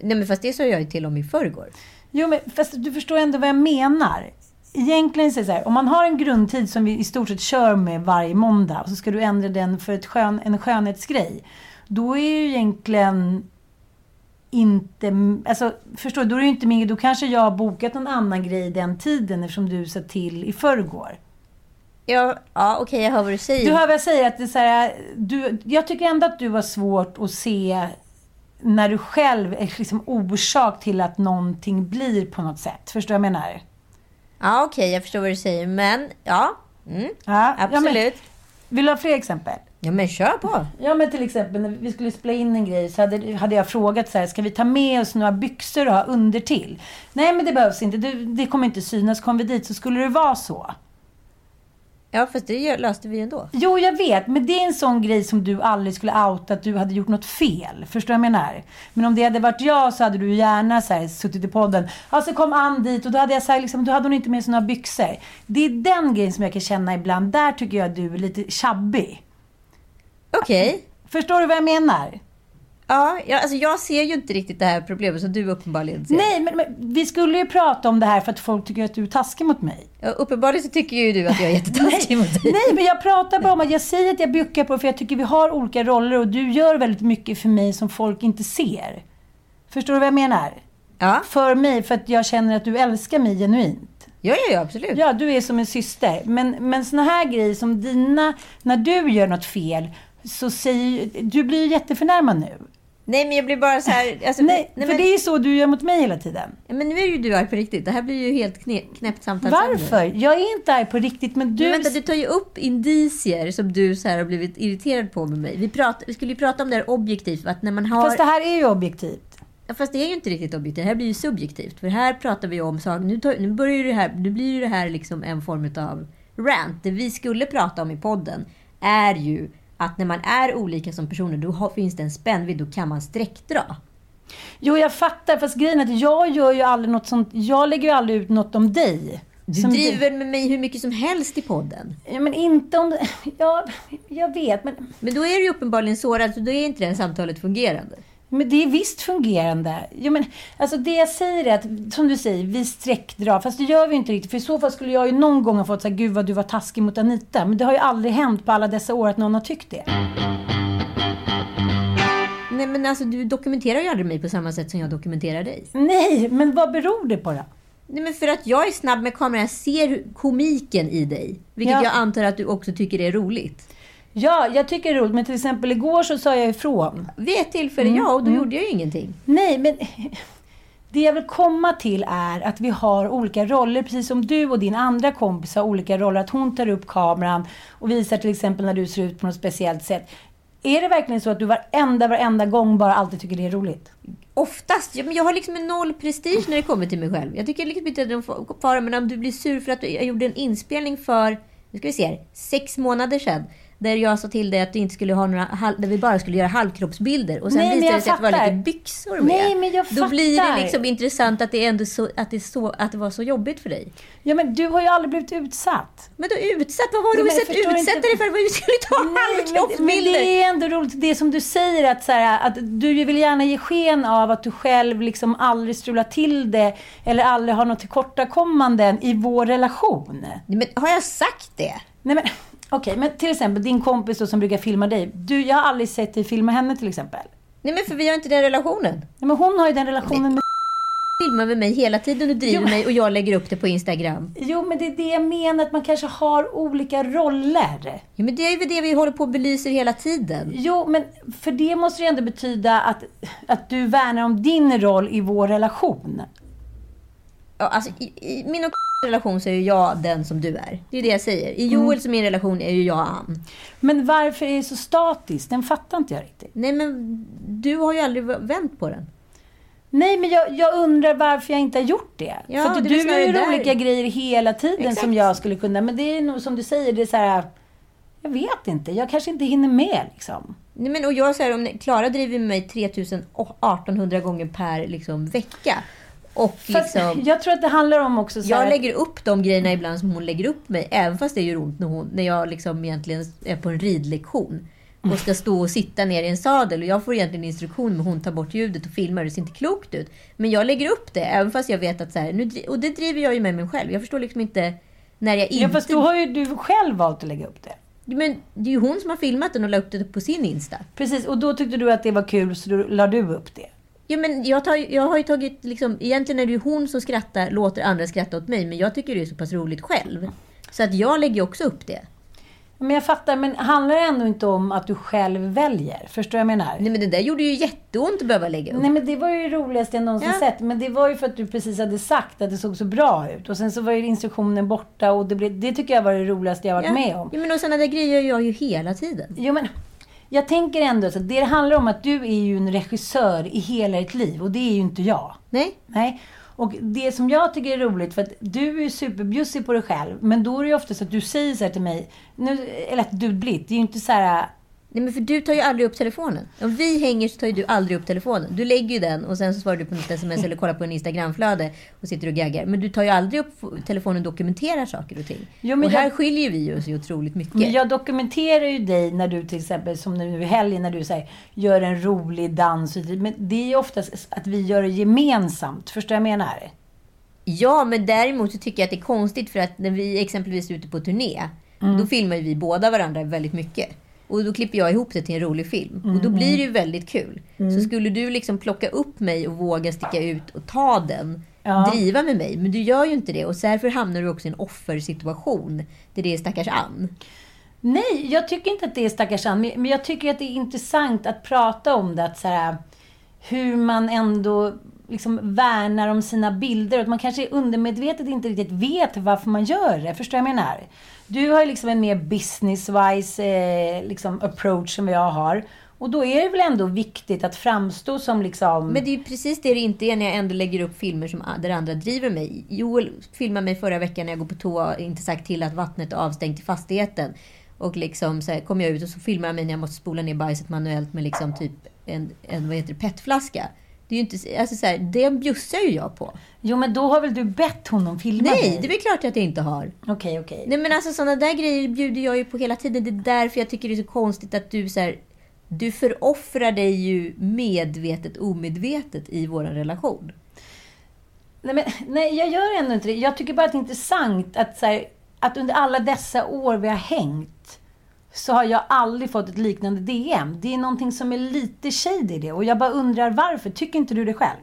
Nej men fast det sa jag ju till om i förrgår. Jo, men fast du förstår ändå vad jag menar. Egentligen det så här, om man har en grundtid som vi i stort sett kör med varje måndag och så ska du ändra den för ett skön, en skönhetsgrej. Då är ju egentligen inte... Alltså, förstår du? Då är det inte min Då kanske jag har bokat någon annan grej den tiden eftersom du sa till i förrgår. Ja, ja okej jag hör vad du säger. Du hör vad jag säger? Att det är så här, du, jag tycker ändå att du har svårt att se när du själv är liksom orsak till att någonting blir på något sätt. Förstår du vad jag menar? Ja okej, jag förstår vad du säger. Men ja, mm, Ja, ja, men- absolut. Vill du ha fler exempel? Ja, men kör på. Ja, men till exempel när vi skulle spela in en grej så hade, hade jag frågat så här, ska vi ta med oss några byxor och ha under till? Nej, men det behövs inte. Det, det kommer inte synas. Kom vi dit så skulle det vara så. Ja, fast det löste vi ändå. Jo, jag vet. Men det är en sån grej som du aldrig skulle outa att du hade gjort något fel. Förstår du vad jag menar? Men om det hade varit jag så hade du gärna så här, suttit i podden. Alltså kom Ann dit och då hade jag sagt liksom, då hade hon inte med sig några byxor. Det är den grejen som jag kan känna ibland. Där tycker jag att du är lite tjabbig. Okej. Förstår du vad jag menar? Ja, jag, alltså jag ser ju inte riktigt det här problemet som du uppenbarligen ser. Nej, men, men vi skulle ju prata om det här för att folk tycker att du är taskig mot mig. Ja, uppenbarligen så tycker ju du att jag är jättetaskig mot dig. Nej, men jag pratar bara om att jag säger att jag bjuckar på för jag tycker vi har olika roller och du gör väldigt mycket för mig som folk inte ser. Förstår du vad jag menar? Ja, För mig, för att jag känner att du älskar mig genuint. ja, ja, ja absolut. Ja, du är som en syster. Men, men såna här grejer som dina, när du gör något fel, så säger du blir ju jätteförnärmad nu. Nej, men jag blir bara så här... Alltså, Nej, nej, för men, det är så du gör mot mig hela tiden. Ja, men nu är ju du arg på riktigt. Det här blir ju helt knäppt samtalsämne. Varför? Jag är inte arg på riktigt, men du... Men vänta, du tar ju upp indicier som du så här har blivit irriterad på med mig. Vi, prat, vi skulle ju prata om det här objektivt. Att när man har... Fast det här är ju objektivt. Ja, Fast det är ju inte riktigt objektivt. Det här blir ju subjektivt. För här pratar vi om saker. Nu, tar, nu, börjar ju det här, nu blir ju det här liksom en form av rant. Det vi skulle prata om i podden är ju att när man är olika som personer, då finns det en spännvidd. Då kan man sträckdra. Jo, jag fattar. Fast grejen är att jag gör ju aldrig något sånt. Jag lägger ju aldrig ut något om dig. Du Som driver med mig hur mycket som helst i podden. Ja, men inte om... Ja, jag vet, men... Men då är du ju uppenbarligen sårad, så då är inte det här samtalet fungerande. Men det är visst fungerande. Jo, men, alltså det jag säger är att, som du säger, vi sträckdrar. Fast det gör vi inte riktigt. För i så fall skulle jag ju någon gång ha fått säga, gud vad du var taskig mot Anita. Men det har ju aldrig hänt på alla dessa år att någon har tyckt det. Nej men alltså du dokumenterar ju aldrig mig på samma sätt som jag dokumenterar dig. Nej, men vad beror det på då? Nej men för att jag är snabb med kameran, jag ser komiken i dig. Vilket Ja. jag antar att du också tycker är roligt. Ja, jag tycker det är roligt. Men till exempel igår så sa jag ifrån. Vid ett tillfälle, ja, och då gjorde jag ju ingenting. Nej, men det jag vill komma till är att vi har olika roller. Precis som du och din andra kompis har olika roller. Att hon tar upp kameran och visar till exempel när du ser ut på något speciellt sätt. Är det verkligen så att du varenda, varenda gång bara alltid tycker det är roligt? Oftast. Ja, men jag har liksom en noll prestige när det kommer till mig själv. Jag tycker liksom inte att det är någon fara, men om du blir sur för att jag gjorde en inspelning för, nu ska vi se här, sex månader sedan. Där jag sa till dig att du inte skulle ha några, där vi bara skulle göra halvkroppsbilder. Och sen Nej, visade det sig att det var fattar. lite byxor med. Nej, men jag Då blir fattar. det liksom intressant att det, ändå så, att, det så, att det var så jobbigt för dig. Ja, men du har ju aldrig blivit utsatt. Men då utsatt, vad var det jag sett utsätta dig för? Vi skulle ta Nej, men, men halvkroppsbilder. det är ändå roligt, det som du säger, att, så här, att du vill gärna ge sken av att du själv liksom aldrig strular till det eller aldrig har något tillkortakommanden i vår relation. Men har jag sagt det? Nej men, okej, men till exempel din kompis då som brukar filma dig. Du, jag har aldrig sett dig filma henne till exempel. Nej men för vi har inte den relationen. Nej, men hon har ju den relationen med... filmar med mig hela tiden och driver Jo. mig och jag lägger upp det på Instagram. Jo, men det är det jag menar, att man kanske har olika roller. Ja, men det är ju det vi håller på och belyser hela tiden. Jo, men för det måste ju ändå betyda att, att du värnar om din roll i vår relation. Ja, alltså, i, I min och relation så är ju jag den som du är. Det är det jag säger. I Joels och min relation är ju jag Ann. Men varför är det så statiskt? Den fattar inte jag riktigt. Nej men du har ju aldrig vänt på den. Nej, men jag, jag undrar varför jag inte har gjort det. Ja, För att du gör där. olika grejer hela tiden Exakt. som jag skulle kunna. Men det är nog som du säger, det är så här... Jag vet inte. Jag kanske inte hinner med liksom. Nej, men, och jag säger om Klara driver med mig 3800 gånger per liksom, vecka. Och liksom, jag tror att det handlar om också så jag lägger upp de grejerna ibland som hon lägger upp mig. Även fast det gör ont när, hon, när jag liksom egentligen är på en ridlektion. Och ska stå och sitta ner i en sadel. Och jag får egentligen instruktion men hon tar bort ljudet och filmar. Det ser inte klokt ut. Men jag lägger upp det. Även fast jag vet att så här, nu, Och det driver jag ju med mig själv. Jag förstår liksom inte när jag inte... Ja, fast då har ju du själv valt att lägga upp det. Men det är ju hon som har filmat den och lagt upp det på sin Insta. Precis, och då tyckte du att det var kul så då la du upp det. Ja, men jag, tar, jag har ju tagit, liksom, egentligen är det ju hon som skrattar, låter andra skratta åt mig, men jag tycker det är så pass roligt själv. Så att jag lägger ju också upp det. Men jag fattar, men handlar det ändå inte om att du själv väljer? Förstår du vad jag menar? Nej men det där gjorde ju jätteont att behöva lägga upp. Nej men det var ju det roligaste jag någonsin Ja. sett. Men det var ju för att du precis hade sagt att det såg så bra ut. Och sen så var ju instruktionen borta och det, blev, det tycker jag var det roligaste jag varit ja. med om. Ja, men och sådana där grejer gör jag ju hela tiden. Jo men, jag tänker ändå så att det handlar om att du är ju en regissör i hela ditt liv och det är ju inte jag. Nej? Nej. Och det som jag tycker är roligt, för att du är ju superbjussig på dig själv, men då är det ju ofta så att du säger så här till mig, nu, eller att du blitt, det är ju inte så här, Nej men för du tar ju aldrig upp telefonen. Om vi hänger så tar ju du aldrig upp telefonen. Du lägger ju den och sen så svarar du på något sms eller kollar på en Instagramflöde och sitter och gaggar. Men du tar ju aldrig upp telefonen och dokumenterar saker och ting. Jo, men och här jag- skiljer vi oss ju otroligt mycket. Men jag dokumenterar ju dig när du till exempel, som nu i helgen, när du säger gör en rolig dans. Men det är ju oftast att vi gör det gemensamt. Förstår du vad jag menar? Ja, men däremot så tycker jag att det är konstigt för att när vi exempelvis är ute på turné, då filmar ju vi båda varandra väldigt mycket. Och då klipper jag ihop det till en rolig film. Och då blir det ju väldigt kul. Så skulle du liksom plocka upp mig och våga sticka ut och ta den, Ja. driva med mig. Men du gör ju inte det. Och därför hamnar du också i en offersituation. Där det är stackars Ann. Nej, jag tycker inte att det är stackars Ann, men men jag tycker att det är intressant att prata om det. Att så här, hur man ändå liksom värnar om sina bilder. Och att man kanske undermedvetet inte riktigt vet varför man gör det. Förstår du vad jag menar? Du har ju liksom en mer business-wise eh, liksom approach som jag har. Och då är det väl ändå viktigt att framstå som liksom... Men det är ju precis det det inte är när jag ändå lägger upp filmer som, där andra driver mig. Joel filmade mig förra veckan när jag går på toa och inte sagt till att vattnet är avstängt i fastigheten. Och liksom så här, kom jag ut och så filmade jag mig när jag måste spola ner bajset manuellt med liksom typ en, en vad heter det, petflaska. Det är ju inte, alltså så här, det bjussar ju jag på. Jo, men då har väl du bett honom filma Nej, dig? det är väl klart att jag inte har. Okej, okej. Nej men alltså sådana där grejer bjuder jag ju på hela tiden. Det är därför jag tycker det är så konstigt att du så här, du föroffrar dig ju medvetet omedvetet i vår relation. Nej, men, nej, jag gör ändå inte det. Jag tycker bara att det är intressant att, så här, att under alla dessa år vi har hängt så har jag aldrig fått ett liknande DM. Det är någonting som är lite shady i det. Och jag bara undrar varför. Tycker inte du det själv?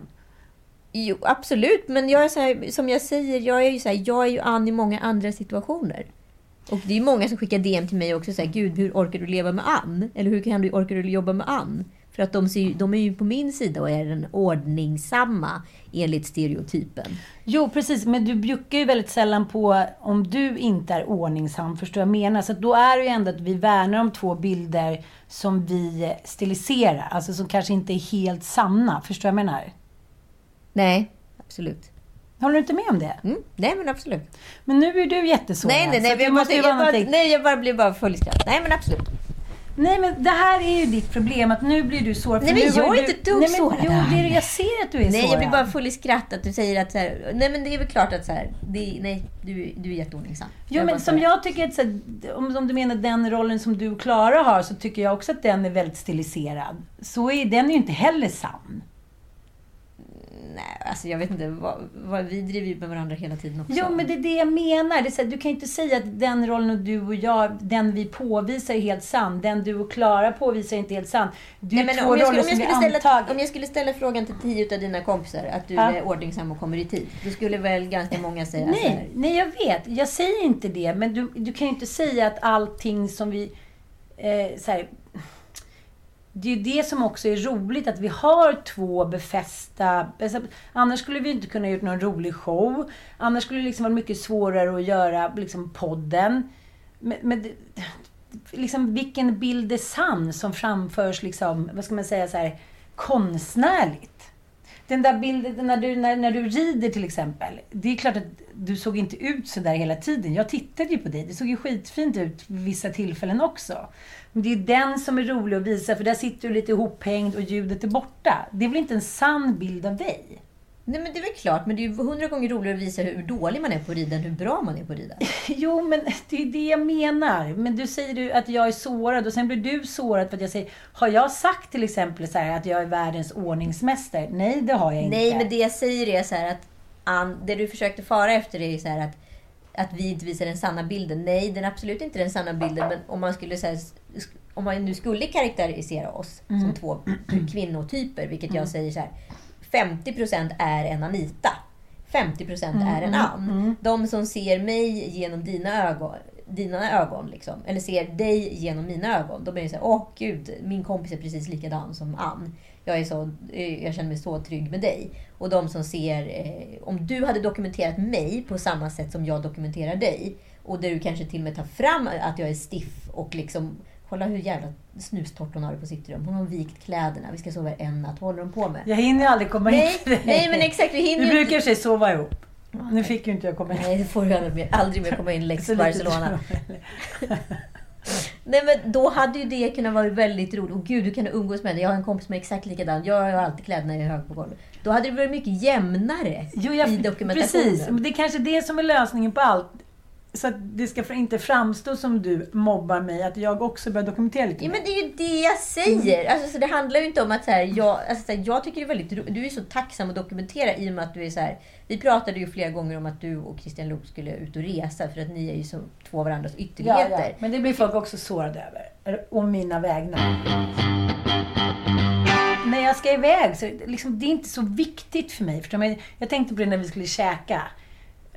Jo, absolut. Men jag är så här, som jag säger, jag är ju så här, jag är ju Ann i många andra situationer. Och det är ju många som skickar DM till mig också. Så här, Gud, hur orkar du leva med Ann? Eller hur kan du, orkar du jobba med Ann? För att de, ser, de är ju på min sida och är den ordningsamma enligt stereotypen. Jo, precis. Men du bjuckar ju väldigt sällan på om du inte är ordningsam. Förstår jag menar? Så då är det ju ändå att vi värnar om två bilder som vi stiliserar. Alltså som kanske inte är helt sanna. Förstår jag menar? Nej, absolut. Håller du inte med om det? Mm, nej, men absolut. Men nu är du jättesårad. Nej, nej, nej. Jag, måste jag, bara, nej, jag bara blir bara full i skratt. Nej, men absolut. Nej men det här är ju ditt problem, att nu blir du sårad. Nej, men jag är du- inte ett dugg Nej, sårad. Jo, det är, jag ser att du är Nej, sårad. jag blir bara full i skratt att du säger att så här, Nej, men det är väl klart att så här, det, nej, du, du är jätteordningsam. Jo men som jag tycker att, så här, om, om du menar den rollen som du och Klara har, så tycker jag också att den är väldigt stiliserad. Så är den är ju inte heller sann. Nej, alltså jag vet inte. Vad, vad, vi driver ju med varandra hela tiden också. Jo men det är det jag menar. Det är så här, du kan inte säga att den rollen och du och jag, den vi påvisar är helt sann. Den du och Klara påvisar är inte helt sann. Är Nej, men två om, jag roller skulle, om, jag som vi ställa, om jag skulle ställa frågan till tio av dina kompisar att du Ja. är ordningsam och kommer i tid. Då skulle väl ganska många säga så här. Nej, nej, jag vet. Jag säger inte det. Men du, du kan ju inte säga att allting som vi... Eh, så här, det är ju det som också är roligt, att vi har två befästa... Alltså, annars skulle vi inte kunna gjort någon rolig show. Annars skulle det liksom vara mycket svårare att göra liksom, podden. Men, men liksom, vilken bild är sann som framförs, liksom, vad ska man säga, så här, konstnärligt? Den där bilden när du, när, när du rider till exempel. Det är klart att du såg inte ut så där hela tiden. Jag tittade ju på dig. Det såg ju skitfint ut vid vissa tillfällen också. Men det är den som är rolig att visa, för där sitter du lite ihophängd och ljudet är borta. Det är väl inte en sann bild av dig? Nej men det är väl klart, men det är ju hundra gånger roligare att visa hur dålig man är på att rida än hur bra man är på att rida. Jo, men det är det jag menar. Men du säger du att jag är sårad och sen blir du sårad för att jag säger... Har jag sagt till exempel så här att jag är världens ordningsmästare? Nej, det har jag inte. Nej, men det jag säger är så här att Ann, det du försökte fara efter är så här att, att vi inte visar den sanna bilden. Nej, den är absolut inte den sanna bilden. Men om man skulle säga om man nu skulle karaktärisera oss Mm. som två kvinnotyper, vilket jag säger så här. 50% är en Anita. 50% Mm, är en Ann. De som ser mig genom dina ögon, dina ögon. Liksom. Eller ser dig genom mina ögon. Då blir det så här, åh gud, min kompis är precis likadan som Ann. Jag, är så, eh, jag känner mig så trygg med dig. Och de som ser, eh, om du hade dokumenterat mig på samma sätt som jag dokumenterar dig. Och där du kanske till och med tar fram att jag är stiff och liksom Kolla hur jävla snustort hon har det på sitt rum. Hon har vikt kläderna. Vi ska sova en natt. Vad håller hon på med? Jag hinner ju aldrig komma Nej, dig. nej men exakt. Vi hinner Vi ju brukar för sig sova ihop. Nu fick ju inte jag komma in. Nej, det får du aldrig mer, aldrig mer komma in Lex Barcelona. Nej men då hade ju det kunnat vara väldigt roligt. Och gud, du kan umgås med det. Jag har en kompis som är exakt likadan. Jag har alltid kläderna i hög på golvet. Då hade det varit mycket jämnare Jo, jag, i dokumentationen. Precis, men det är kanske det som är lösningen på allt. Så att det ska inte framstå som du mobbar mig, att jag också börjar dokumentera lite Ja, mer. men det är ju det jag säger. Alltså, så det handlar ju inte om att så här, jag, alltså, så här, jag tycker det är väldigt ro- Du är så tacksam att dokumentera i och med att du är så här. Vi pratade ju flera gånger om att du och Christian Luuk skulle ut och resa för att ni är ju som två varandras Ja, ytterligheter. ja. Men det blir folk också sårade över. Om mina vägnar. När jag ska iväg så liksom, det är inte så viktigt för mig. Förstår Jag tänkte på det när vi skulle käka.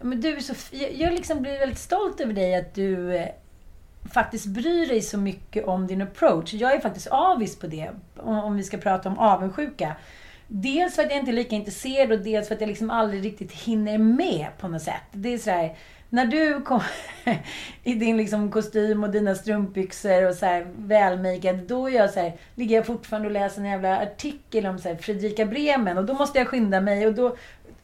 Men du är så, jag, liksom blir väldigt stolt över dig att du eh, faktiskt bryr dig så mycket om din approach. Jag är faktiskt avis på det, om, vi ska prata om avundsjuka. Dels för att jag inte är lika intresserad och dels för att jag liksom aldrig riktigt hinner med på något sätt. Det är sådär, när du kommer i din liksom kostym och dina strumpbyxor och så här välmakead, då är jag så här, ligger jag fortfarande och läser en jävla artikel om så här Fredrika Bremen och då måste jag skynda mig och då,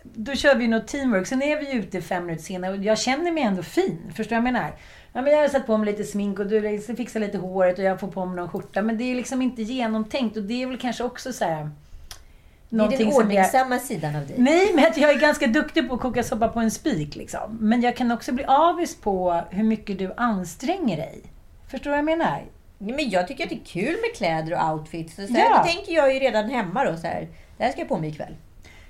då kör vi något teamwork. Sen är vi ute fem minuter senare och jag känner mig ändå fin. Förstår du vad jag menar? Ja, men jag har satt på mig lite smink och du liksom fixar lite håret och jag får på mig någon skjorta. Men det är liksom inte genomtänkt och det är väl kanske också så här... Det är den någonting som jag- ordningsamma sidan av dig. Nej, men jag är ganska duktig på att koka soppa på en spik. Liksom. Men jag kan också bli avis på hur mycket du anstränger dig. Förstår du vad jag menar? Ja, men jag tycker att det är kul med kläder och outfits. Så så här, Ja. Då tänker jag ju redan hemma då så här. Det här ska jag på mig ikväll.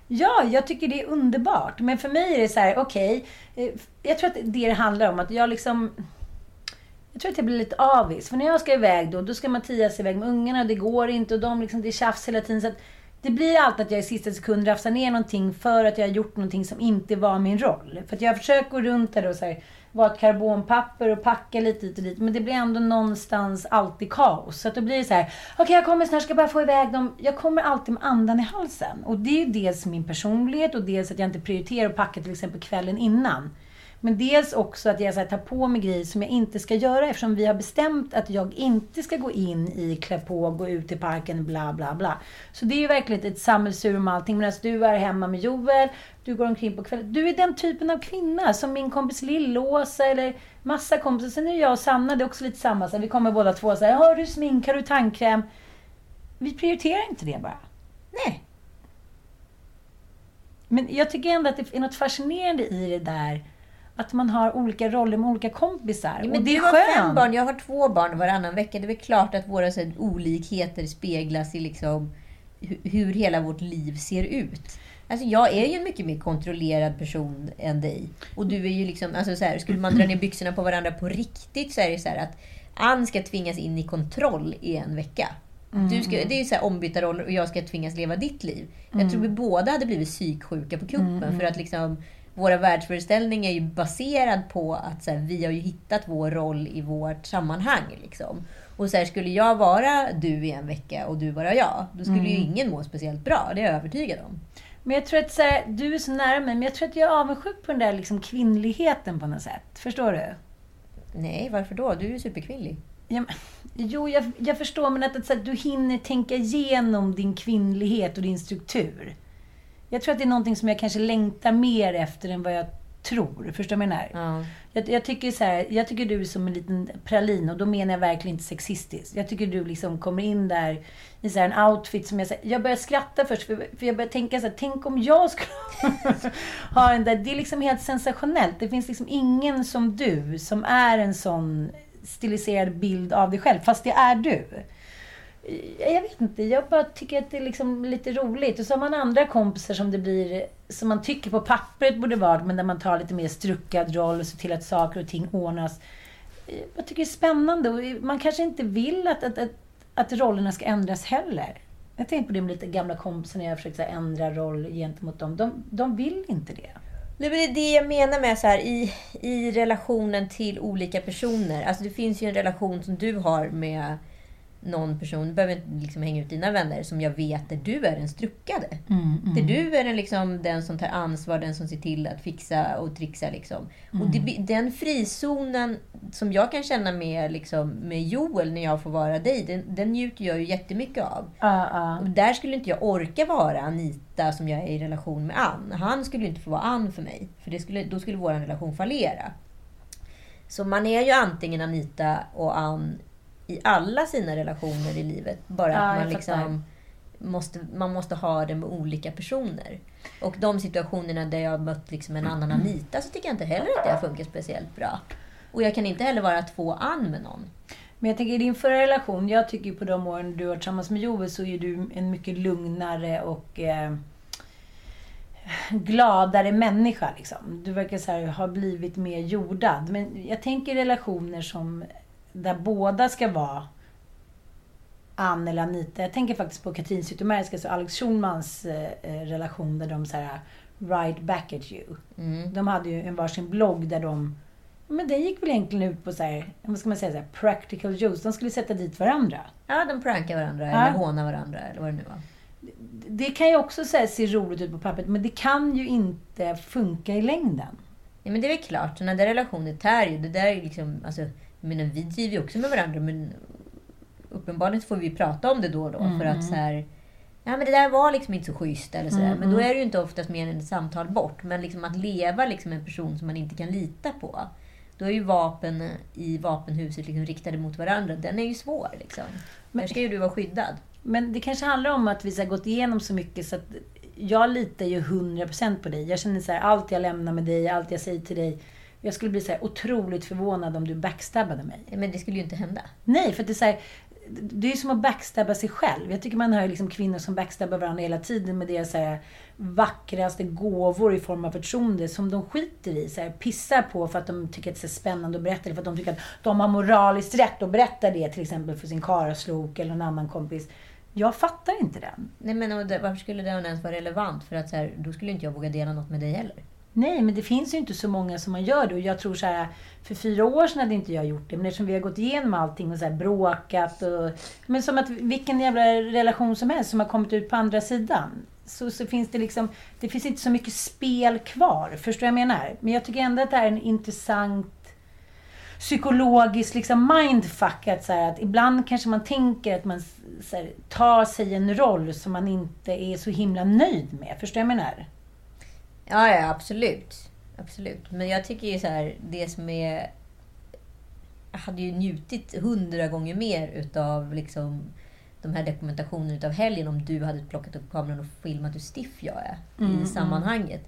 Ja, jag tycker det är underbart. Men för mig är det så här, okej. Okay, jag tror att det det handlar om, att jag liksom... Jag tror att jag blir lite avis. För när jag ska iväg då, då ska Mattias iväg med ungarna. Det går inte och de liksom, det är tjafs hela tiden. Så att det blir alltid att jag i sista sekund rafsar ner någonting för att jag har gjort någonting som inte var min roll. För att jag försöker gå runt där och så här, vara ett karbonpapper och packa lite hit och dit. Men det blir ändå någonstans alltid kaos. Så att då blir det så här, okej okay, jag kommer snart, ska bara få iväg dem. Jag kommer alltid med andan i halsen. Och det är ju dels min personlighet och dels att jag inte prioriterar att packa till exempel kvällen innan. Men dels också att jag så här, tar på mig grejer som jag inte ska göra eftersom vi har bestämt att jag inte ska gå in i klä på, gå ut i parken, bla bla bla. Så det är ju verkligen ett sammelsurium med allting. Medan alltså, du är hemma med Joel, du går omkring på kvällen. Du är den typen av kvinna som min kompis Lillåsa eller massa kompisar. Sen är jag och Sanna, det är också lite samma. Så här, vi kommer båda två och säger, har du smink, har du tandkräm? Vi prioriterar inte det bara. Nej. Men jag tycker ändå att det är något fascinerande i det där att man har olika roller med olika kompisar. Ja, och men det du är har skönt. fem barn, jag har två barn varannan vecka. Det är väl klart att våra så olikheter speglas i liksom, hu- hur hela vårt liv ser ut. Alltså jag är ju en mycket mer kontrollerad person än dig. Och du är ju liksom, alltså så här, skulle man dra ner byxorna på varandra på riktigt så är det så här att Ann ska tvingas in i kontroll i en vecka. Du ska, det är ju så här ombytta roller och jag ska tvingas leva ditt liv. Jag tror vi båda hade blivit psyksjuka på kuppen för att liksom våra världsföreställningar är ju baserad på att så här, vi har ju hittat vår roll i vårt sammanhang. Liksom. Och så här, skulle jag vara du i en vecka och du vara jag, då skulle ju ingen må speciellt bra. Det är jag övertygad om. Men jag tror att så här, du är så nära mig, men jag tror att jag är avundsjuk på den där liksom kvinnligheten på något sätt. Förstår du? Nej, varför då? Du är ju superkvinnlig. Ja, men- jo, jag, jag förstår, men att, att här, du hinner tänka igenom din kvinnlighet och din struktur. Jag tror att det är någonting som jag kanske längtar mer efter än vad jag tror. Förstår du vad jag menar? Ja. Jag, jag, tycker så här, jag tycker du är som en liten pralin och då menar jag verkligen inte sexistiskt. Jag tycker du liksom kommer in där i så här en outfit som jag säger. Jag börjar skratta först för, för jag börjar tänka så här, tänk om jag skulle ha den där. Det är liksom helt sensationellt. Det finns liksom ingen som du som är en sån stiliserad bild av dig själv, fast det är du. Jag vet inte, jag bara tycker att det är liksom lite roligt. Och så har man andra kompisar som det blir, som man tycker på pappret borde vara, men där man tar lite mer struckad roll och ser till att saker och ting ordnas. Eh, jag tycker det är spännande och man kanske inte vill att, att, att, att rollerna ska ändras heller. Jag tänkte på det med lite gamla kompisar när jag försökte ändra roll gentemot dem. De, de vill inte det. Nej, men det är det jag menar med så här, i, i relationen till olika personer. Alltså det finns ju en relation som du har med någon person, du behöver inte liksom hänga ut dina vänner, som jag vet där du är den struckade. Mm, Där du är den, liksom, den som tar ansvar, den som ser till att fixa och trixa. Liksom. Och det, den frizonen som jag kan känna med, liksom, med Joel när jag får vara dig, den, den njuter jag ju jättemycket av. Ja, ja. Och där skulle inte jag orka vara Anita som jag är i relation med Ann. Han skulle inte få vara Ann för mig. För det skulle, då skulle vår relation fallera. Så man är ju antingen Anita och Ann i alla sina relationer i livet. Bara Ja, att man liksom måste, man måste ha det med olika personer. Och de situationerna där jag har mött liksom en annan Anita så tycker jag inte heller att det har funkat speciellt bra. Och jag kan inte heller vara två Ann med någon. Men jag tänker i din förra relation, jag tycker på de åren du var tillsammans med Joel så är du en mycket lugnare och eh, gladare människa. Liksom. Du verkar så här, ha blivit mer jordad. Men jag tänker relationer som där båda ska vara Ann eller Anita. Jag tänker faktiskt på Katrin Zytomierska, alltså Alex Schulmans eh, eh, relation där de så här right back at you. Mm. De hade ju en varsin blogg där de men det gick väl egentligen ut på så här, vad ska man säga, så här, practical jokes. De skulle sätta dit varandra. Ja, de prankar varandra Ja. eller hånar varandra eller vad det nu var. Det kan ju också så här, se roligt ut på pappret, men det kan ju inte funka i längden. Ja, men det är väl klart, sådana där relationer tär ju. Det där är ju liksom, alltså, menar, vi driver ju också med varandra, men uppenbarligen får vi prata om det då och då. För att så här, ja men det där var liksom inte så schysst eller sådär. Men då är det ju inte oftast mer än ett samtal bort. Men liksom att leva liksom en person som man inte kan lita på. Då är ju vapen i vapenhuset liksom riktade mot varandra. Den är ju svår liksom. Där ska ju du vara skyddad. Men det kanske handlar om att vi här, gått igenom så mycket så att jag litar ju 100% på dig. Jag känner så här, allt jag lämnar med dig, allt jag säger till dig. Jag skulle bli så här otroligt förvånad om du backstabbade mig. Men det skulle ju inte hända. Nej, för att det är så här, det är som att backstabba sig själv. Jag tycker man hör liksom kvinnor som backstabbar varandra hela tiden med deras så här vackraste gåvor i form av förtroende som de skiter i. Så här, pissar på för att de tycker att det är spännande att berätta eller för att de tycker att de har moraliskt rätt att berätta det till exempel för sin karaslok eller någon annan kompis. Jag fattar inte den. Nej men varför skulle det ens vara relevant? För att så här, då skulle inte jag våga dela något med dig heller. Nej, men det finns ju inte så många som man gör det. Och jag tror så här, för fyra år sedan hade inte jag gjort det. Men eftersom vi har gått igenom allting och så här bråkat och... Men som att vilken jävla relation som helst som har kommit ut på andra sidan. Så, så finns det liksom... Det finns inte så mycket spel kvar. Förstår du vad jag menar? Men jag tycker ändå att det här är en intressant psykologisk liksom mindfuck. Att, så här, att ibland kanske man tänker att man så här, tar sig en roll som man inte är så himla nöjd med. Förstår du vad jag menar? Ja, ja, absolut. Absolut. Men jag tycker ju så här, det som är... Jag hade ju njutit hundra gånger mer utav liksom de här dokumentationerna utav helgen om du hade plockat upp kameran och filmat hur stiff jag är i sammanhanget.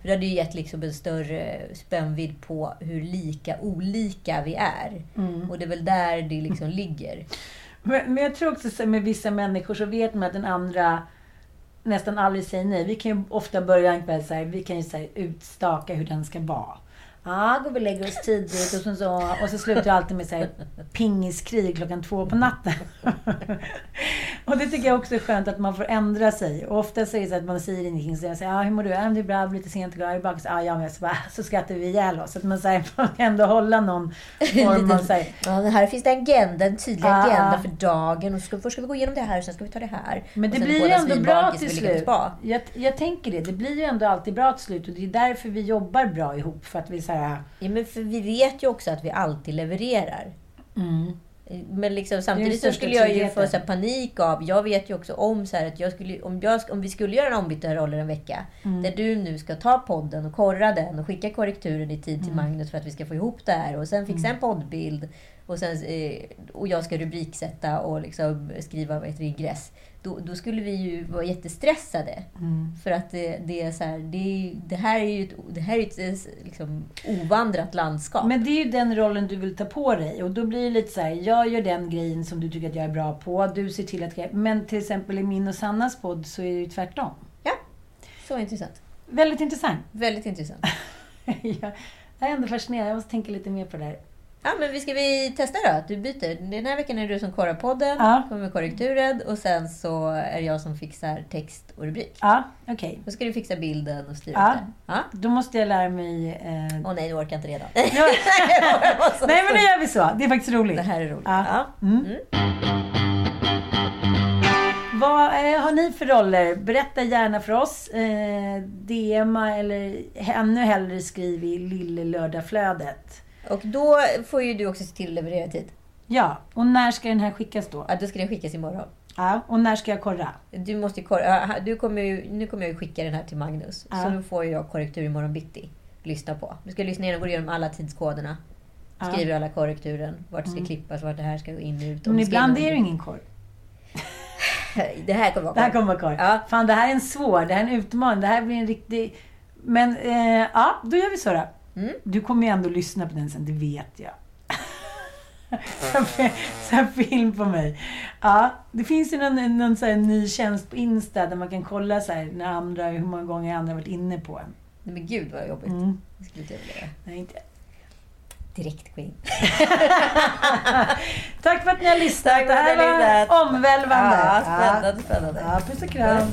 För det hade ju gett liksom en större spännvidd på hur lika olika vi är. Och det är väl där det liksom ligger. Men, men jag tror också så med vissa människor så vet man att den andra nästan aldrig säger nej. Vi kan ju ofta börja en kväll så här, vi kan ju så här, utstaka hur den ska vara. Ja, går vi och lägger oss tidigt och så, så, och så slutar det alltid med så här, pingiskrig klockan två på natten. och det tycker jag också är skönt att man får ändra sig. Och ofta säger det så att man säger ingenting. Så jag säger, ja, hur mår du? Ja, det är bra, jag lite sent igår. Jag är bakis. Ja, jag med. Så, bara, så skrattar vi ihjäl oss. Så att man så här, får ändå hålla någon form av så här, Ja, här finns det agenda, en tydlig Ah. agenda för dagen. Och ska, först ska vi gå igenom det här och sen ska vi ta det här. Men det blir ju ändå bra till slut. Jag, jag tänker det. Det blir ju ändå alltid bra till slut. Och det är därför vi jobbar bra ihop. För att vi så här, Ja, men för vi vet ju också att vi alltid levererar. Men liksom, samtidigt så Mm. skulle jag ju få så panik av... Jag vet ju också om så här, att jag skulle, om, jag, om vi skulle göra en ombytta roller en vecka. Mm. Där du nu ska ta podden och korra den och skicka korrekturen i tid till Mm. Magnus för att vi ska få ihop det här. Och sen fixa en poddbild. Och, sen, eh, och jag ska rubriksätta och liksom skriva vad heter ingress. Då, då skulle vi ju vara jättestressade. Mm. För att det, det är så här, det, det här är ju ett, det här är ett eh, liksom, ovandrat landskap. Men det är ju den rollen du vill ta på dig. Och då blir det lite så här, jag gör den grejen som du tycker att jag är bra på. Du ser till att... Men till exempel i min och Sannas podd så är det ju tvärtom. Ja, så intressant. Väldigt intressant. Väldigt intressant. jag är ändå fascinerad. Jag måste tänka lite mer på det där. Ja, men vi ska vi testa då? Att du byter. Den här veckan är du som korrar podden, Ja. kommer med korrekturen och sen så är det jag som fixar text och rubrik. Ja, okej. Då ska du fixa bilden och styra Ja. det. Ja. Då måste jag lära mig... Eh... Åh nej, nu orkar inte redan. Nej, men nu gör vi så. Det är faktiskt roligt. Det här är roligt. Ja. Ja. Mm. Vad eh, har ni för roller? Berätta gärna för oss. Eh, DMa eller ännu hellre skriv i Lille Lördagflödet. Och då får ju du också se till att leverera tid. Ja, och när ska den här skickas då? Ja, då ska den skickas imorgon. Ja, och när ska jag korra? Du måste ju korra, ja, du kommer ju, nu kommer jag ju skicka den här till Magnus. Ja. Så nu får jag korrektur imorgon bitti. Lyssna på. Du ska lyssna igenom, gå igenom alla tidskoderna. Ja. Skriver alla korrekturen. Vart det ska klippas, vart det här ska gå in och ut. Men ibland är det ut. ingen korr. Det här kommer vara Det här korr. kommer vara korr. Ja. Fan, det här är en svår, det här är en utmaning. Det här blir en riktig... Men eh, ja, då gör vi så då. Mm. Du kommer ju ändå lyssna på den sen, det vet jag. Så här- film på mig. Ja, det finns ju någon, någon så ny tjänst på Insta där man kan kolla så här, när andra, hur många gånger andra har varit inne på en. Nej, men gud vad jobbigt. Mm. Det skulle inte jag vilja göra. Nej, inte. Direkt gå in. Tack för att ni har lyssnat. Det här var omvälvande. Ja, spännande, spännande. Ja, puss och kram.